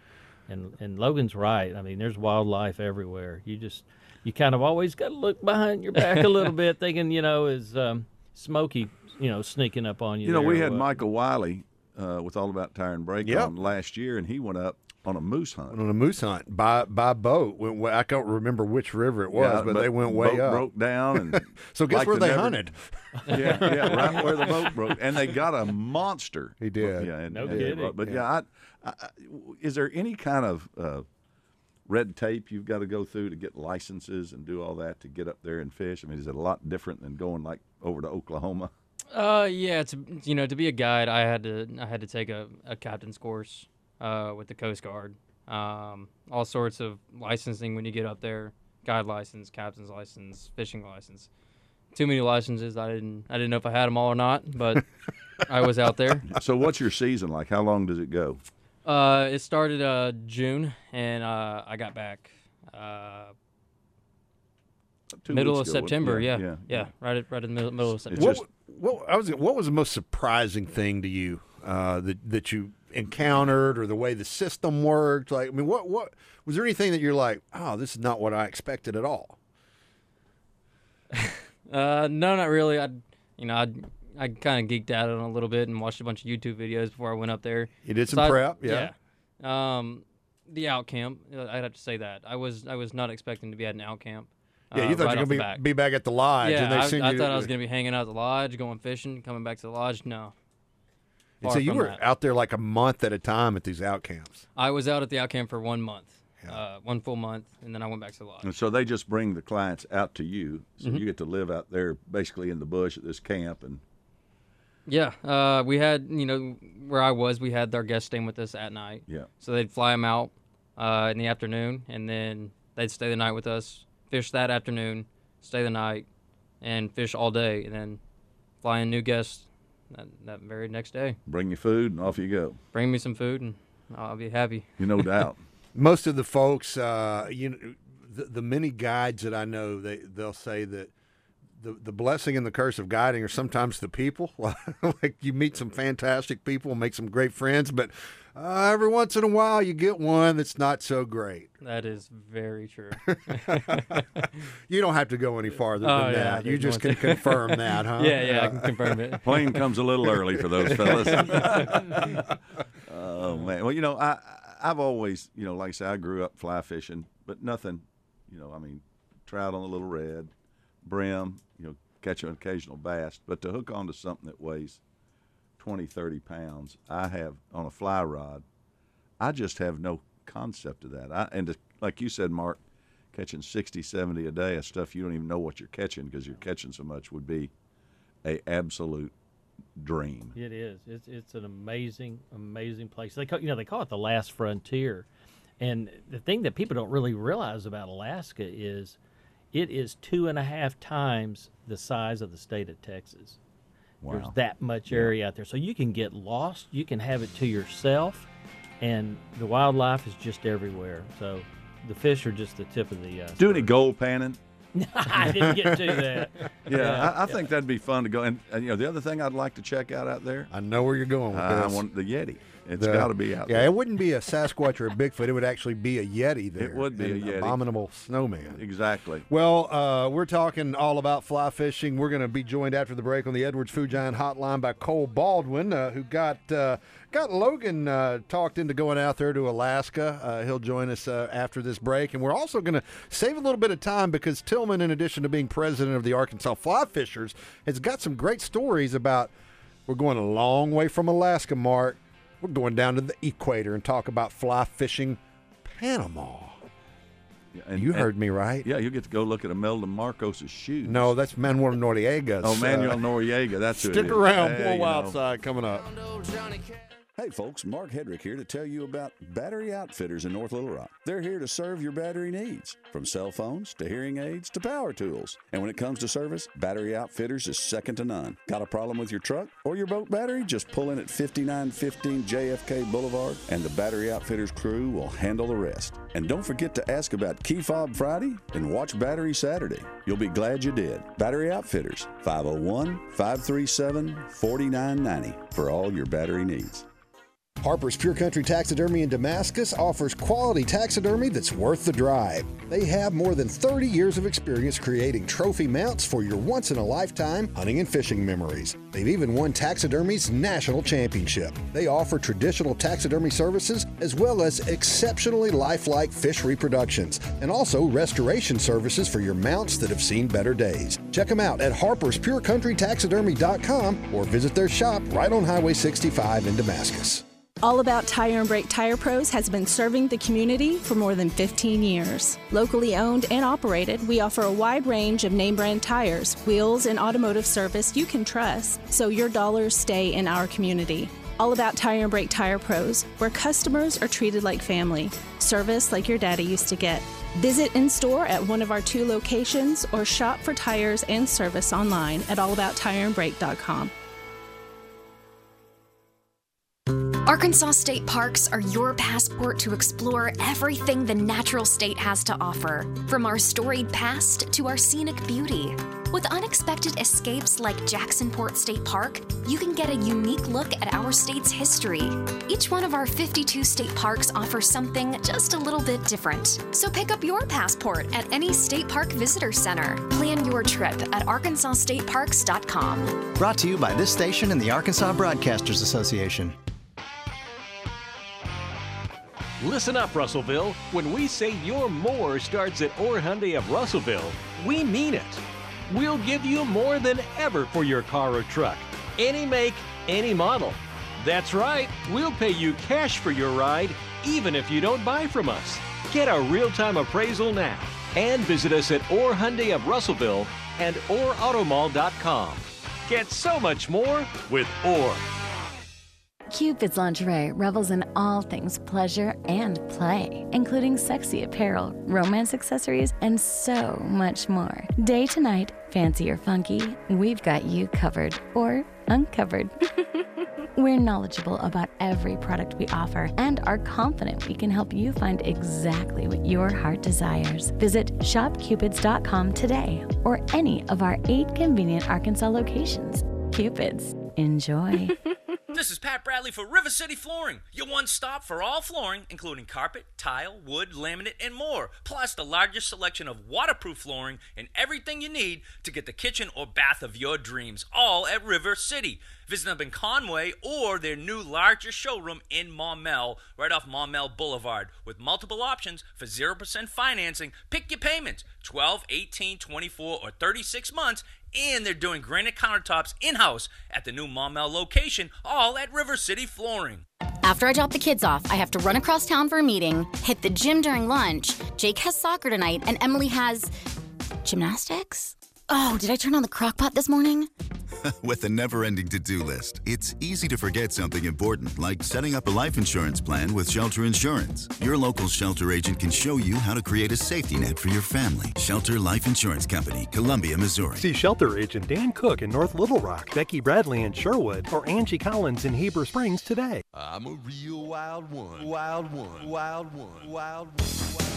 And and Logan's right. I mean, there's wildlife everywhere. You just you kind of always got to look behind your back a little bit, thinking you know is um, Smokey, you know, sneaking up on you. You know, we had what. Michael Wiley uh, with All About Tire and Brake Yep. on last year, and he went up on a moose hunt. on a moose hunt by by boat. Went way, I can't remember which river it was, Yeah, but, they went way boat up. broke down, and so guess like where they never- hunted? yeah, yeah, right where the boat broke, and they got a monster. He did. Yeah, and, No and- kidding. But yeah, I, I, I- is there any kind of uh, red tape you've got to go through to get licenses and do all that to get up there and fish? I mean, is it a lot different than going like over to Oklahoma? Uh, yeah, to you know, to be a guide, I had to I had to take a, a captain's course uh, with the Coast Guard. Um, all sorts of licensing when you get up there: guide license, captain's license, fishing license. Too many licenses. I didn't I didn't know if I had them all or not, but I was out there. So, what's your season like? How long does it go? Uh, it started uh June, and uh, I got back uh, middle of ago, September. yeah, Yeah, yeah, yeah, yeah. right at right in the middle, middle of September. What, what I was what was the most surprising thing to you uh, that that you encountered, or the way the system worked? Like, I mean, what what was there anything that you're like, oh, this is not what I expected at all? Uh, no, not really. I, you know, I I kind of geeked out on a little bit and watched a bunch of YouTube videos before I went up there. You did some So I- prep, yeah. yeah. Um, the out camp. uh, I'd have to say that I was I was not expecting to be at an out camp. Yeah, uh, you thought right you off were gonna back. be, be back at the lodge, Yeah, and they I, I thought I was gonna be hanging out at the lodge, going fishing, coming back to the lodge. No. And Far so you from were that. out there like a month at a time at these out camps. I was out at the out camp for one month, uh, one full month, and then I went back to the lodge. And so they just bring the clients out to you, so Mhm. you get to live out there basically in the bush at this camp, and Yeah, uh, we had you know where I was, we had our guests staying with us at night. Yeah. So they'd fly them out uh, in the afternoon, and then they'd stay the night with us, fish that afternoon, stay the night, and fish all day, and then fly in new guests that, that very next day. bring you food, and off you go. Bring me some food, and I'll be happy. You no doubt. Most of the folks, uh, you know, the, the many guides that I know, they they'll say that the the blessing and the curse of guiding are sometimes the people. like you meet some fantastic people, and make some great friends, but uh, every once in a while you get one that's not so great. That is very true. You don't have to go any farther Oh, than yeah, that. I You just can to. confirm that, huh? Yeah, yeah, I can confirm it. Plane comes a little early for those fellas. oh man, well you know I I've always you know like I say I grew up fly fishing, but nothing, you know I mean trout on the little red, brim, you know catch an occasional bass, but to hook onto something that weighs 20, 30 pounds, I have on a fly rod, I just have no concept of that. I, and to, like you said, Mark, catching 60, 70 a day of stuff you don't even know what you're catching because you're catching so much would be a absolute dream. It is. It's it's an amazing, amazing place. They call, you know they call it the last frontier, and the thing that people don't really realize about Alaska is, it is two and a half times the size of the state of Texas. There's that much area out there, so you can get lost. You can have it to yourself, and the wildlife is just everywhere. So, the fish are just the tip of the. Uh, Do any gold panning? I didn't get to that. Yeah, Yeah, I, I think that'd be fun to go. And, and you know, the other thing I'd like to check out out there. I know where you're going with this I want the Yeti. It's got to be out yeah, there. it wouldn't be a Sasquatch or a Bigfoot. It would actually be a Yeti there. It would be a Yeti. Abominable snowman. Exactly. Well, uh, we're talking all about fly fishing. We're going to be joined after the break on the Edwards Food Giant Hotline by Cole Baldwin, uh, who got uh, got Logan uh, talked into going out there to Alaska. Uh, he'll join us uh, after this break, and we're also going to save a little bit of time because Tillman, in addition to being president of the Arkansas Fly Fishers, has got some great stories about. We're going a long way from Alaska, Mark. We're going down to the equator and talk about fly fishing Panama. And, You and- heard me right. Yeah, you'll get to go look at Imelda Marcos's shoes. No, that's Manuel Noriega's. Oh, Manuel uh, Noriega. That's who it Stick around. Hey, More you know. outside coming up. Hey folks, Mark Hedrick here to tell you about Battery Outfitters in North Little Rock. They're here to serve your battery needs, from cell phones to hearing aids to power tools. And when it comes to service, Battery Outfitters is second to none. Got a problem with your truck or your boat battery? Just pull in at 5915 JFK Boulevard and the Battery Outfitters crew will handle the rest. And don't forget to ask about Key Fob Friday and watch Battery Saturday. You'll be glad you did. Battery Outfitters, 501 537 4990 for all your battery needs. Harper's Pure Country Taxidermy in Damascus offers quality taxidermy that's worth the drive. They have more than 30 years of experience creating trophy mounts for your once in a lifetime hunting and fishing memories. They've even won taxidermy's national championship. They offer traditional taxidermy services as well as exceptionally lifelike fish reproductions and also restoration services for your mounts that have seen better days. Check them out at harperspurecountrytaxidermy.com or visit their shop right on Highway 65 in Damascus. All About Tire and Brake Tire Pros has been serving the community for more than 15 years. Locally owned and operated, we offer a wide range of name brand tires, wheels, and automotive service you can trust so your dollars stay in our community. All About Tire and Brake Tire Pros, where customers are treated like family, service like your daddy used to get. Visit in store at one of our two locations or shop for tires and service online at allabouttireandbrake.com. Arkansas state parks are your passport to explore everything the natural state has to offer, from our storied past to our scenic beauty. With unexpected escapes like Jacksonport State Park, you can get a unique look at our state's history. Each one of our 52 state parks offers something just a little bit different. So pick up your passport at any state park visitor center. Plan your trip at arkansasstateparks.com. Brought to you by this station and the Arkansas Broadcasters Association. Listen up, Russellville. When we say your more starts at Orr Hyundai of Russellville, we mean it. We'll give you more than ever for your car or truck. Any make, any model. That's right, we'll pay you cash for your ride, even if you don't buy from us. Get a real-time appraisal now and visit us at Orr Hyundai of Russellville and orrautomall.com. Get so much more with Orr. Cupid's Lingerie revels in all things pleasure and play, including sexy apparel, romance accessories, and so much more. Day to night, fancy or funky, we've got you covered or uncovered. We're knowledgeable about every product we offer and are confident we can help you find exactly what your heart desires. Visit shopcupids.com today or any of our eight convenient Arkansas locations. Cupids, enjoy. This is Pat Bradley for River City Flooring, your one stop for all flooring, including carpet, tile, wood, laminate, and more. Plus, the largest selection of waterproof flooring and everything you need to get the kitchen or bath of your dreams, all at River City. Visit them in Conway or their new larger showroom in Maumelle, right off Maumelle Boulevard, with multiple options for 0% financing. Pick your payments 12, 18, 24, or 36 months. And they're doing granite countertops in house at the new Maumelle location, all at River City Flooring. After I drop the kids off, I have to run across town for a meeting, hit the gym during lunch. Jake has soccer tonight, and Emily has gymnastics? Oh, did I turn on the crock pot this morning? With a never ending to do list, it's easy to forget something important like setting up a life insurance plan with Shelter Insurance. Your local shelter agent can show you how to create a safety net for your family. Shelter Life Insurance Company, Columbia, Missouri. See shelter agent Dan Cook in North Little Rock, Becky Bradley in Sherwood, or Angie Collins in Heber Springs today. I'm a real wild one. Wild one. Wild one. Wild one.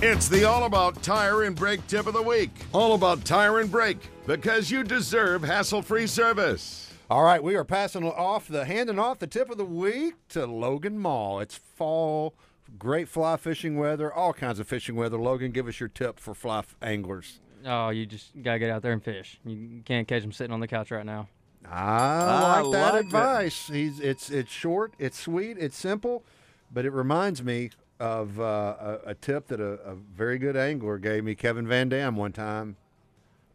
It's the All About Tire and Brake tip of the week. All about tire and brake because you deserve hassle free service. All right, we are passing off the handing off the tip of the week to Logan Mall. It's fall, great fly fishing weather, all kinds of fishing weather. Logan, give us your tip for fly f- anglers. Oh, you just gotta get out there and fish. You can't catch them sitting on the couch right now. I like I that like it. advice. He's it's it's short, it's sweet, it's simple, but it reminds me of uh, a, a tip that a, a very good angler gave me, Kevin Van Dam, one time.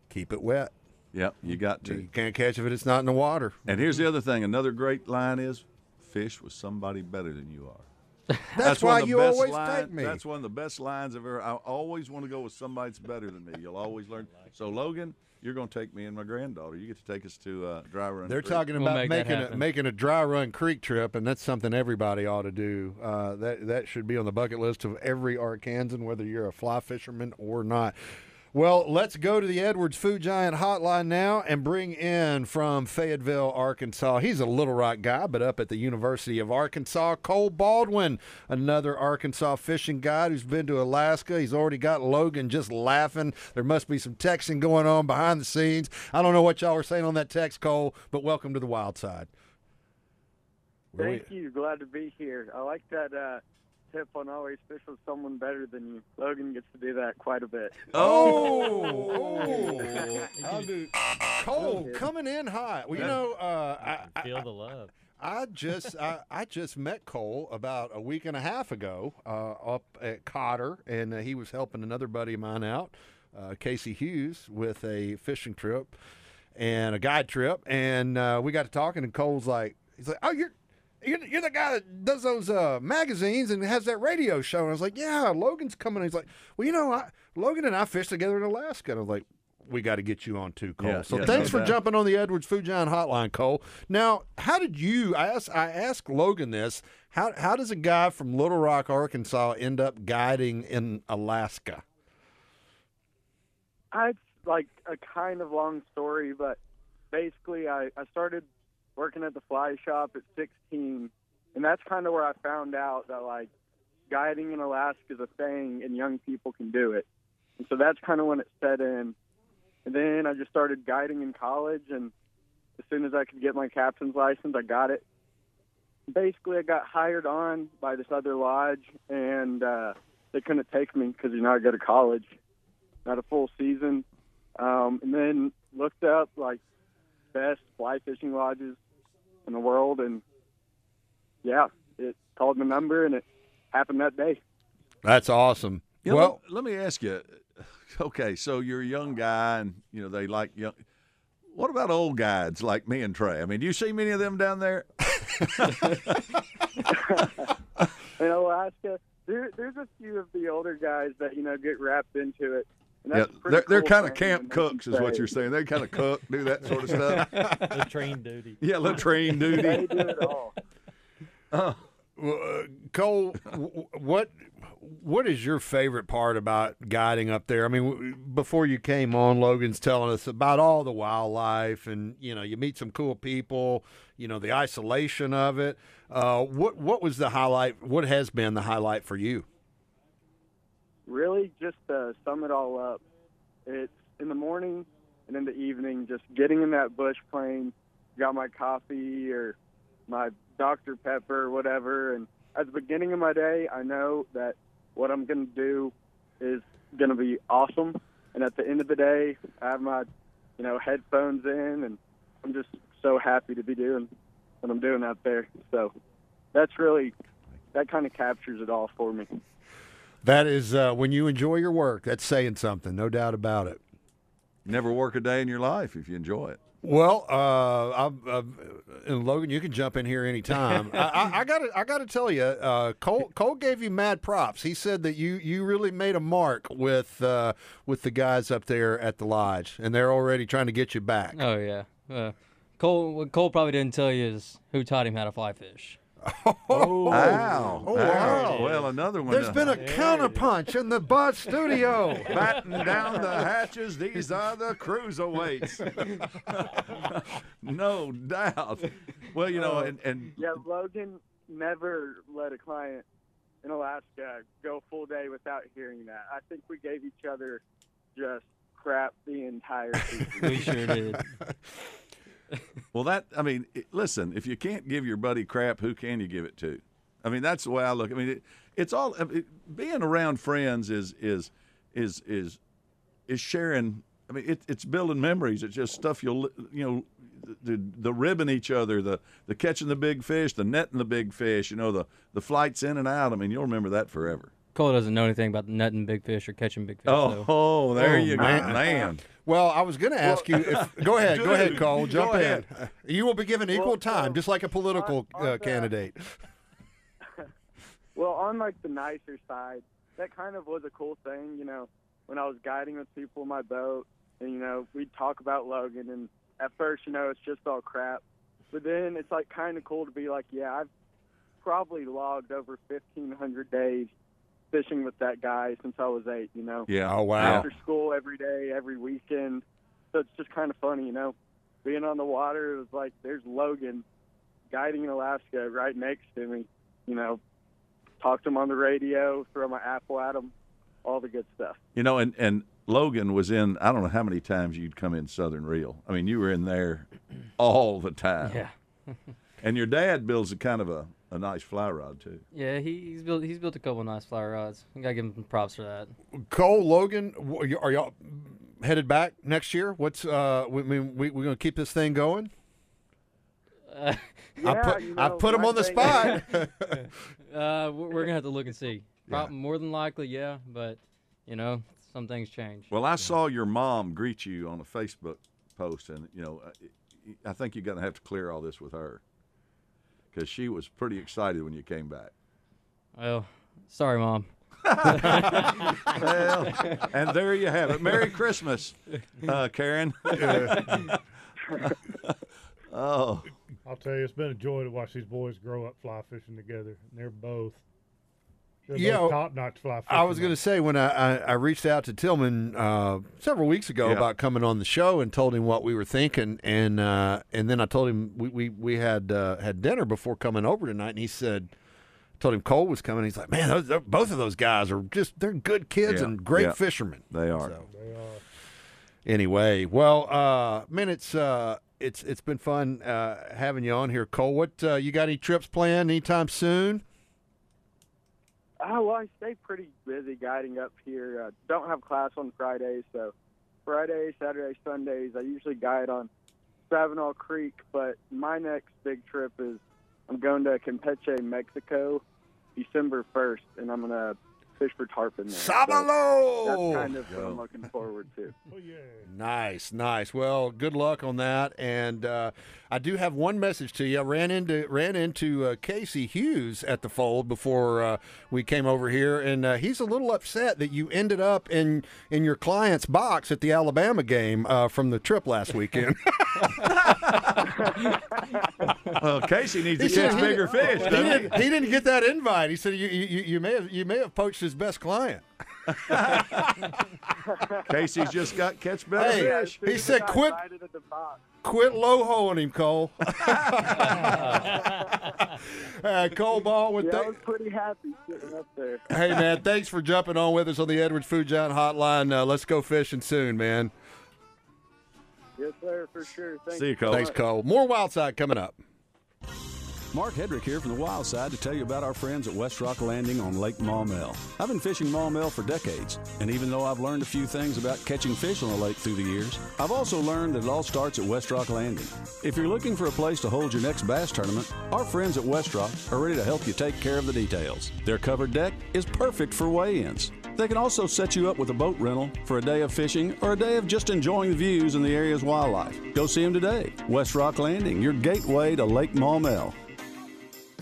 Keep it wet. Yep, you got to. You can't catch if it's not in the water. And here's the other thing. Another great line is, "Fish with somebody better than you are." That's, one why you always line- take me. That's one of the best lines I've ever. I always want to go with somebody that's better than me. You'll always learn. So Logan, you're going to take me and my granddaughter. You get to take us to uh, Dry Run. They're Creek. talking about making a, making a dry run creek trip, and that's something everybody ought to do. Uh, that that should be on the bucket list of every Arkansan, whether you're a fly fisherman or not. Well, let's go to the Edwards Food Giant hotline now and bring in from Fayetteville, Arkansas. He's a Little Rock guy, but up at the University of Arkansas. Cole Baldwin, another Arkansas fishing guide who's been to Alaska. He's already got Logan just laughing. There must be some texting going on behind the scenes. I don't know what y'all were saying on that text, Cole, but welcome to the wild side. Thank you. Glad to be here. I like that uh, tip on always fish with someone better than you. Logan gets to do that quite a bit. Oh, I'll do. Cole coming in hot. Well, you know, uh, I, I, Feel the love. I just I, I just met Cole about a week and a half ago uh, up at Cotter, and uh, he was helping another buddy of mine out, uh, Casey Hughes, with a fishing trip and a guide trip, and uh, we got to talking, and Cole's like, he's like, oh, you're. You're, you're the guy that does those uh, magazines and has that radio show. And I was like, yeah, Logan's coming. He's like, well, you know, I, Logan and I fished together in Alaska. And I was like, we got to get you on too, Cole. Yeah, so yeah, thanks no for doubt. jumping on the Edwards Food Giant Hotline, Cole. Now, how did you? I asked, I asked Logan this. How how does a guy from Little Rock, Arkansas, end up guiding in Alaska? I, it's like a kind of long story, but basically, I, I started working at the fly shop at 16, and that's kind of where I found out that like guiding in Alaska is a thing, and young people can do it. And so that's kind of when it set in. And then I just started guiding in college, and as soon as I could get my captain's license, I got it. Basically, I got hired on by this other lodge, and uh, they couldn't take me because you know I go to college, not a full season. Um, and then looked up like best fly fishing lodges in the world, and yeah, it called the number, and it happened that day. That's awesome. You well, let, let me ask you. Okay, so you're a young guy, and you know they like young. What about old guides like me and Trey? I mean, do you see many of them down there? in Alaska, there, there's a few of the older guys that you know get wrapped into it. And Yeah, that's a they're, they're cool kind of camp and they can cooks, is what you're saying. They kind of cook, do that sort of stuff. Latrine duty. Yeah, latrine duty. They do it all. Well, uh, Cole, w- w- what what is your favorite part about guiding up there? I mean, before you came on, Logan's telling us about all the wildlife, and you know, you meet some cool people. You know, the isolation of it. Uh, what what was the highlight? What has been the highlight for you? Really just to sum it all up, it's in the morning and in the evening, just getting in that bush plane, got my coffee or my Dr. Pepper or whatever. And at the beginning of my day, I know that what I'm going to do is going to be awesome. And at the end of the day, I have my you know, headphones in, and I'm just so happy to be doing what I'm doing out there. So that's really that kind of captures it all for me. That is uh, when you enjoy your work. That's saying something, no doubt about it. Never work a day in your life if you enjoy it. Well, uh, I've, I've, and Logan, you can jump in here anytime. I, I, I got to, I got to tell you, uh, Cole, Cole gave you mad props. He said that you, you really made a mark with, uh, with the guys up there at the lodge, and they're already trying to get you back. Oh yeah. Uh, Cole what Cole probably didn't tell you is who taught him how to fly fish. Oh, wow. Oh, wow. Well, another one. There's uh, been a counterpunch in the Bud studio. Batten down the hatches. These are the cruiserweights. no doubt. Well, you know, and, and Yeah, Logan never let a client in Alaska go full day without hearing that. I think we gave each other just crap the entire season. We sure did. well, that I mean, listen, if you can't give your buddy crap, who can you give it to? I mean, that's the way I look. I mean, it, it's all being around friends is is is is is sharing. I mean, it, it's building memories. It's just stuff you'll you know. The, the ribbing each other, the the catching the big fish, the netting the big fish, you know, the the flights in and out. I mean, you'll remember that forever. Cole doesn't know anything about netting big fish or catching big fish. Oh, so. oh, there Oh, you go, man. man. Well, I was going to ask you. If, go ahead, go ahead, Dude, Cole. go Jump ahead. in. You will be given equal Well, time, just like a political on uh, candidate. Well, on like the nicer side, that kind of was a cool thing, you know, when I was guiding with people in my boat, and you know, we'd talk about Logan, and at first, you know, it's just all crap, but then it's like kind of cool to be like, yeah, I've probably logged over 1,500 days fishing with that guy since I was eight, you know. Yeah. Oh wow. After school, every day, every weekend. So it's just kind of funny, you know. Being on the water, it was like there's Logan guiding in Alaska right next to me, you know. Talk to him on the radio, throw my apple at him, all the good stuff. You know, and and Logan was in. I don't know how many times you'd come in Southern Reel. I mean, you were in there all the time. Yeah. And your dad builds a kind of a, a nice fly rod too. Yeah, he, he's built he's built a couple nice fly rods. I gotta give him props for that. Cole, Logan, are y'all headed back next year? What's uh? We, we, we we're going to keep this thing going. Uh, I put you I put him on the spot. uh, we're, we're gonna have to look and see. Prob- More than likely, yeah, but you know, some things change. Well, I saw your mom greet you on a Facebook post, and you know, I- I think you're going to have to clear all this with her because she was pretty excited when you came back. Well, sorry, mom. well, and there you have it. Merry Christmas, uh, Karen. oh, I'll tell you, it's been a joy to watch these boys grow up fly fishing together. And they're both, they're Yeah, top notch fly fishing. I was going to say when I, I, I reached out to Tillman uh, several weeks ago Yeah. about coming on the show and told him what we were thinking, and uh, and then I told him we we, we had uh, had dinner before coming over tonight, and he said. Told him Cole was coming. He's like, man, those, they're- both of those guys are just—they're good kids Yeah, and great yeah. fishermen. they are. They are. Anyway, well, uh, man, it's uh, it's it's been fun uh, having you on here, Cole. What uh, you got any trips planned anytime soon? Oh, well, I stay pretty busy guiding up here. Uh, don't have class on Fridays, so Friday, Saturday, Sundays, I usually guide on Spavinaw Creek. But my next big trip is I'm going to Campeche, Mexico, December 1st, and I'm going to fish for tarpon there. So Sábalo! that's kind of what Go. I'm looking forward to. Oh, yeah. Nice, nice. Well, good luck on that. And uh, I do have one message to you. I ran into ran into uh, Casey Hughes at the fold before uh, we came over here, and uh, he's a little upset that you ended up in in your client's box at the Alabama game uh, from the trip last weekend. Well, Casey needs He to catch bigger fish. He doesn't he? didn't, he didn't get that invite. He said you, you, you may have you may have poached his best client. Casey's just got catch better Hey, fish. he said quit invited at the box. quit low hoeing him, Cole. uh, Cole Baldwin Yeah, I was pretty happy sitting up there. Hey man, thanks for jumping on with us on the Edwards Food Giant Hotline. Uh, let's go fishing soon, man. Yes, sir, for sure. Thank See you, Cole. Thanks. Cole. More Wild Side coming up. Mark Hedrick here from the Wild Side to tell you about our friends at West Rock Landing on Lake Maumelle. I've been fishing Maumelle for decades, and even though I've learned a few things about catching fish on the lake through the years, I've also learned that it all starts at West Rock Landing. If you're looking for a place to hold your next bass tournament, our friends at West Rock are ready to help you take care of the details. Their covered deck is perfect for weigh-ins. They can also set you up with a boat rental for a day of fishing or a day of just enjoying the views and the area's wildlife. Go see them today. West Rock Landing, your gateway to Lake Maumelle.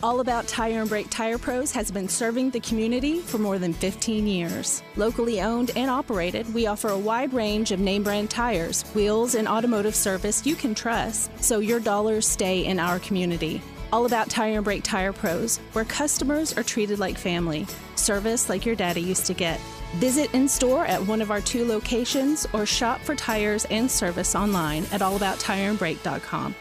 All About Tire and Brake Tire Pros has been serving the community for more than 15 years. Locally owned and operated, we offer a wide range of name brand tires, wheels, and automotive service you can trust, so your dollars stay in our community. All About Tire and Brake Tire Pros, where customers are treated like family, service like your daddy used to get. Visit in store at one of our two locations or shop for tires and service online at allabouttireandbrake.com.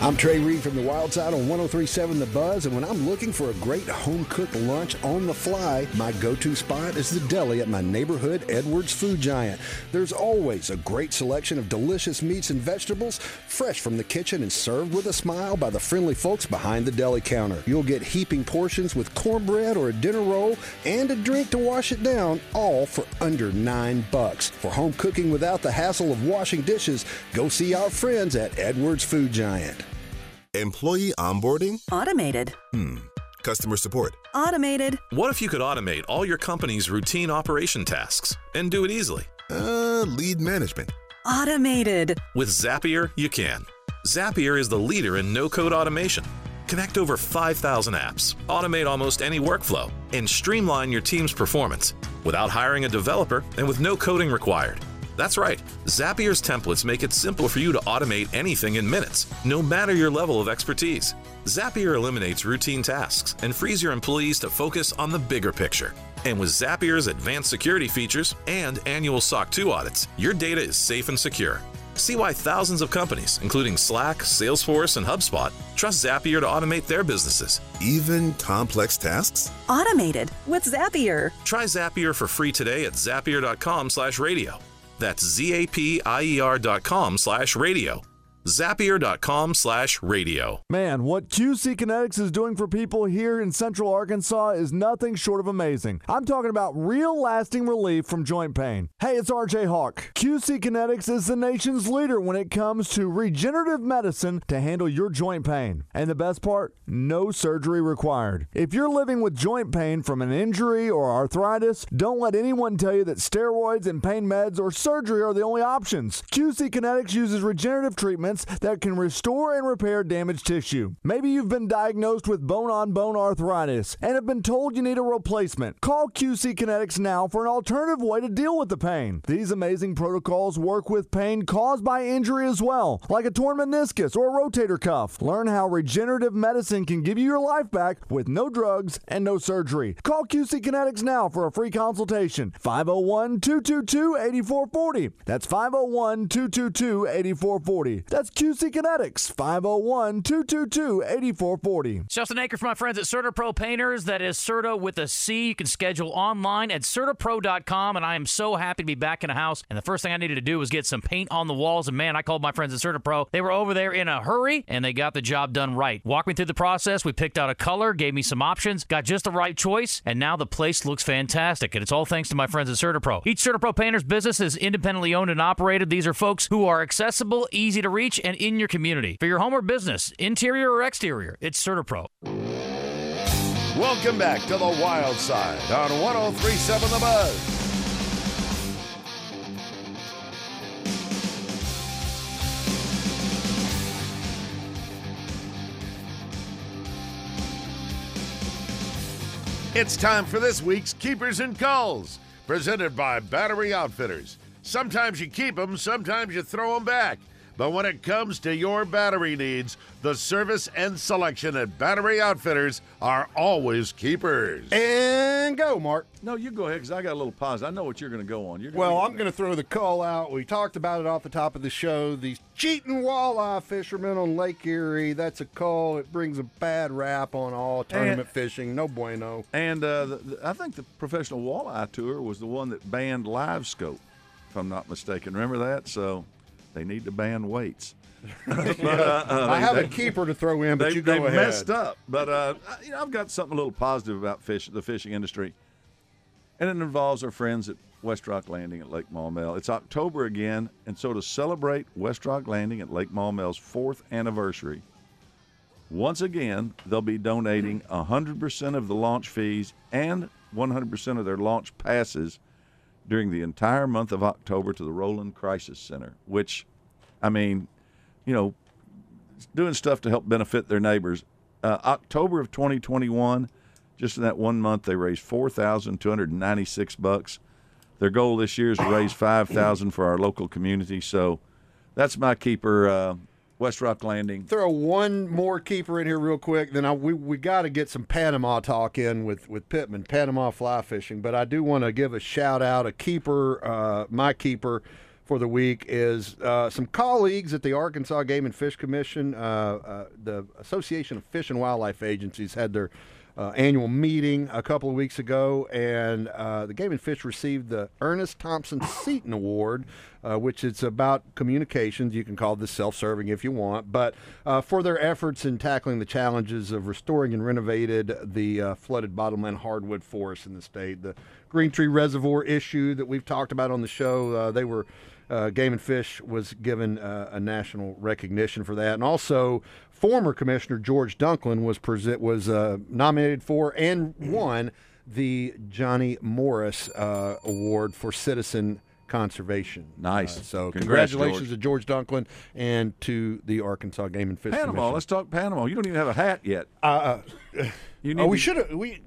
I'm Trey Reid from the Wild Side on 1037 The Buzz, and when I'm looking for a great home cooked lunch on the fly, my go to spot is the deli at my neighborhood Edwards Food Giant. There's always a great selection of delicious meats and vegetables, fresh from the kitchen and served with a smile by the friendly folks behind the deli counter. You'll get heaping portions with cornbread or a dinner roll and a drink to wash it down, all for under nine bucks. For home cooking without the hassle of washing dishes, go see our friends at Edwards Food Giant. Employee onboarding? Automated. Hmm. Customer support? Automated. What if you could automate all your company's routine operation tasks and do it easily? Uh, lead management. Automated. With Zapier, you can. Zapier is the leader in no code automation. Connect over 5,000 apps, automate almost any workflow, and streamline your team's performance without hiring a developer and with no coding required. That's right, Zapier's templates make it simple for you to automate anything in minutes, no matter your level of expertise. Zapier eliminates routine tasks and frees your employees to focus on the bigger picture. And with Zapier's advanced security features and annual SOC 2 audits, your data is safe and secure. See why thousands of companies, including Slack, Salesforce, and HubSpot, trust Zapier to automate their businesses. Even complex tasks? Automated with Zapier. Try Zapier for free today at zapier.com/radio. That's Z-A-P-I-E-R dot com slash radio. Zapier.com slash radio. Man, what QC Kinetics is doing for people here in Central Arkansas is nothing short of amazing. I'm talking about real lasting relief from joint pain. Hey, it's RJ Hawk. QC Kinetics is the nation's leader when it comes to regenerative medicine to handle your joint pain. And the best part, no surgery required. If you're living with joint pain from an injury or arthritis, don't let anyone tell you that steroids and pain meds or surgery are the only options. QC Kinetics uses regenerative that can restore and repair damaged tissue. Maybe you've been diagnosed with bone on bone arthritis and have been told you need a replacement. Call QC Kinetics now for an alternative way to deal with the pain. These amazing protocols work with pain caused by injury as well, like a torn meniscus or a rotator cuff. Learn how regenerative medicine can give you your life back with no drugs and no surgery. Call QC Kinetics now for a free consultation. 501 222 8440. That's 501 222 8440. That's QC Kinetics, 501 222 8440. Justin Aker for my friends at CertaPro Painters. That is Certa with a C. You can schedule online at CertaPro.com. And I am so happy to be back in a house. And the first thing I needed to do was get some paint on the walls. And man, I called my friends at CertaPro. They were over there in a hurry and they got the job done right. Walked me through the process. We picked out a color, gave me some options, got just the right choice. And now the place looks fantastic. And it's all thanks to my friends at CertaPro. Each CertaPro Painters business is independently owned and operated. These are folks who are accessible, easy to reach, and in your community. For your home or business, interior or exterior, it's CertaPro. Welcome back to the Wild Side on 1037 The Buzz. It's time for this week's Keepers and Calls, presented by Battery Outfitters. Sometimes you keep them, sometimes you throw them back. But when it comes to your battery needs, the service and selection at Battery Outfitters are always keepers. And go, Mark. No, you go ahead because I got a little pause. I know what you're going to go on. You're gonna Well, I'm going to throw the call out. We talked about it off the top of the show. These cheating walleye fishermen on Lake Erie. That's a call. It brings a bad rap on all tournament fishing. No bueno. And uh, the, the, I think the professional walleye tour was the one that banned LiveScope, if I'm not mistaken. Remember that? So they need to ban weights. But, uh, uh, I they- have a keeper to throw in, but they, you go they ahead. messed up. But uh, you know, I've got something a little positive about fish, the fishing industry, and it involves our friends at West Rock Landing at Lake Maumelle. It's October again, and so to celebrate West Rock Landing at Lake Maumelle's fourth anniversary, once again they'll be donating 100% of the launch fees and 100% of their launch passes during the entire month of October to the Roland Crisis Center, which, I mean, you know, doing stuff to help benefit their neighbors. Uh, October of 2021, just in that one month, they raised 4,296 bucks. Their goal this year is to raise 5,000 for our local community. So that's my keeper, uh, West Rock Landing. Throw one more keeper in here real quick. Then I, we we got to get some Panama talk in with with Pittman, Panama fly fishing. But I do want to give a shout out. A keeper, uh, my keeper for the week is uh, some colleagues at the Arkansas Game and Fish Commission. Uh, uh, the Association of Fish and Wildlife Agencies had their uh, annual meeting a couple of weeks ago, and uh, the Game and Fish received the Ernest Thompson Seton Award, uh, which is about communications. You can call this self-serving if you want, but uh, for their efforts in tackling the challenges of restoring and renovated the uh, flooded bottomland hardwood forests in the state, the Green Tree Reservoir issue that we've talked about on the show, uh, they were Game and Fish was given a national recognition for that, and also former Commissioner George Dunklin was present was uh, nominated for and won the Johnny Morris uh, Award for Citizen Conservation. Nice. Uh, so Congrats, congratulations George. to George Dunklin and to the Arkansas Game and Fish Panama. Commission. Let's talk Panama. You don't even have a hat yet. Uh, You oh, we to- should have. We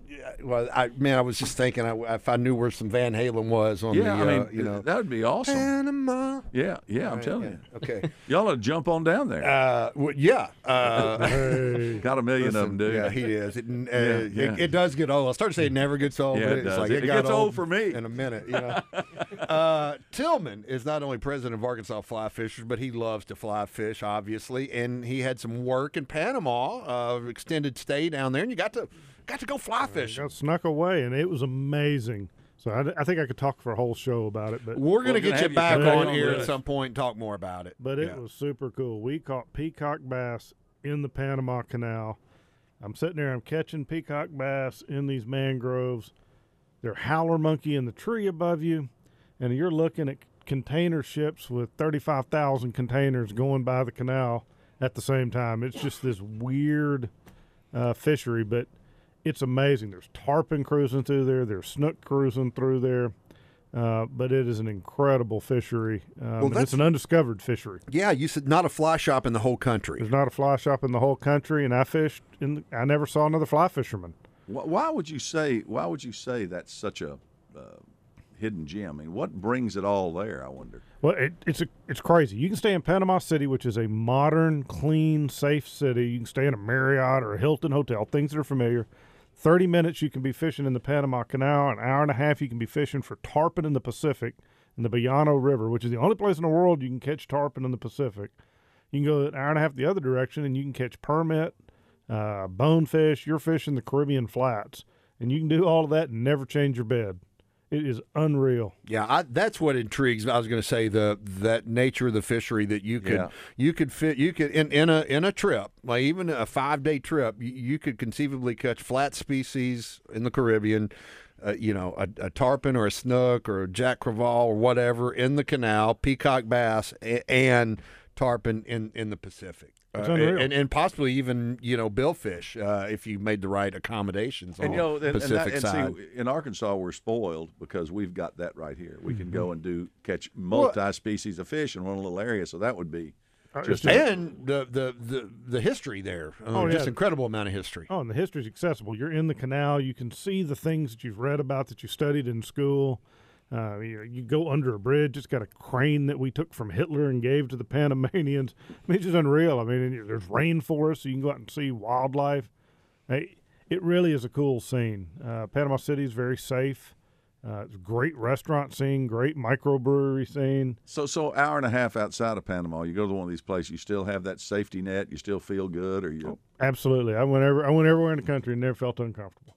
well, I man, I was just thinking I, if I knew where some Van Halen was on yeah, the, I mean, uh, you know, that would be awesome. Panama. Yeah, yeah, I'm Right, telling yeah. you. Okay. Y'all ought to jump on down there. Uh, well, yeah. Uh, Got a million of them, dude. Yeah, he is. It, uh, Yeah, it-. It, does get old. I started to say it never gets old. Yeah, but it it's does. like It got gets old for me. in a minute. You know. uh, Tillman is not only president of Arkansas Fly Fishers, but he loves to fly fish, obviously, and he had some work in Panama, uh, extended stay down there, and you got to got to go fly fishing. Got snuck away, and it was amazing. So I, I think I could talk for a whole show about it. But We're gonna get you back Yeah, on here at some point and talk more about it. But it Yeah. was super cool. We caught peacock bass in the Panama Canal. I'm sitting there, I'm catching peacock bass in these mangroves. They're howler monkey in the tree above you, and you're looking at container ships with 35,000 containers going by the canal at the same time. It's just this weird uh, fishery, but it's amazing. There's tarpon cruising through there, there's snook cruising through there. Uh, but it is an incredible fishery. Um, and that's- it's an undiscovered fishery. Yeah, you said not a fly shop in the whole country. There's not a fly shop in the whole country, and I fished. In I never saw another fly fisherman. Why would you say? Why would you say that's such a uh, hidden gem? I mean, what brings it all there? I wonder. Well, it, it's a, it's crazy. You can stay in Panama City, which is a modern, clean, safe city. You can stay in a Marriott or a Hilton hotel, things that are familiar. Thirty minutes you can be fishing in the Panama Canal. An hour and a half you can be fishing for tarpon in the Pacific, in the Bayano River, which is the only place in the world you can catch tarpon in the Pacific. You can go an hour and a half the other direction, and you can catch permit, uh, bonefish. You're fishing the Caribbean flats, and you can do all of that and never change your bed. It is unreal. Yeah, I, that's what intrigues me. I was going to say the that nature of the fishery that you could Yeah. you could fit you could in, in a in a trip like even a five day trip you, you could conceivably catch flat species in the Caribbean, uh, you know a, a tarpon or a snook or a jack crevalle or whatever in the canal, peacock bass a, and tarpon in in the Pacific. Uh, and, and possibly even you know billfish uh, if you made the right accommodations And on you know, and, and, Pacific that, side. and see, in Arkansas, we're spoiled because we've got that right here. We can Mm-hmm. go and do catch multi-species of fish in one little area, so that would be Uh, just and the, the the the history there, uh, Oh, just yeah. incredible amount of history. Oh, and the history's accessible. You're in the canal. You can see the things that you've read about that you studied in school. Uh, you, you go under a bridge. It's got a crane that we took from Hitler and gave to the Panamanians. I mean, it's just unreal. I mean, there's rainforest, so you can go out and see wildlife. Hey, it really is a cool scene. Uh, Panama City is very safe. Uh, it's a great restaurant scene, great microbrewery scene. So, so hour and a half outside of Panama, you go to one of these places, you still have that safety net, you still feel good, or you. Absolutely, I went every, I went everywhere in the country and never felt uncomfortable.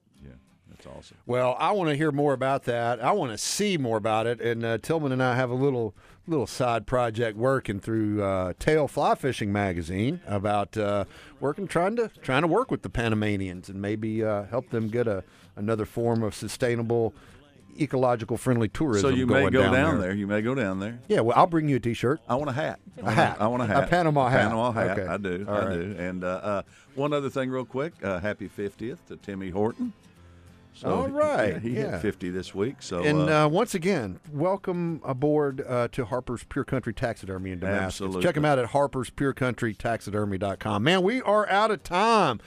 That's awesome. Well, I want to hear more about that. I want to see more about it. And uh, Tillman and I have a little little side project working through uh, Tail Fly Fishing magazine about uh, working trying to trying to work with the Panamanians and maybe uh, help them get a another form of sustainable, ecological friendly tourism. So you may go down, down, there. there. You may go down there. Yeah, well, I'll bring you a T-shirt. I want a hat. I A want hat. I want a hat. A. Panama hat. Panama hat. Okay. I do. All I right. do. And uh, uh, one other thing, real quick. Uh, happy 50th to Timmy Horton. All he- he yeah. hit 50 this week. So and uh, uh, once again, welcome aboard uh, to Harper's Pure Country Taxidermy in Damascus. Absolutely. Check them out at harperspurecountrytaxidermy.com. Man, we are out of time.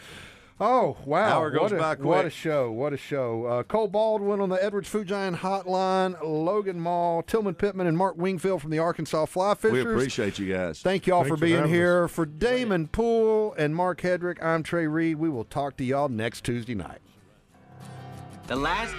Oh wow! Hour goes what a, by What a show! What a show! Uh, Cole Baldwin on the Edwards Food Giant Hotline, Logan Mall, Tillman Pittman, and Mark Wingfield from the Arkansas Fly Fishers. we appreciate you guys. Thank y'all Thanks for for being having here. For Damon Poole and Mark Hedrick, I'm Trey Reid. We will talk to y'all next Tuesday night. The last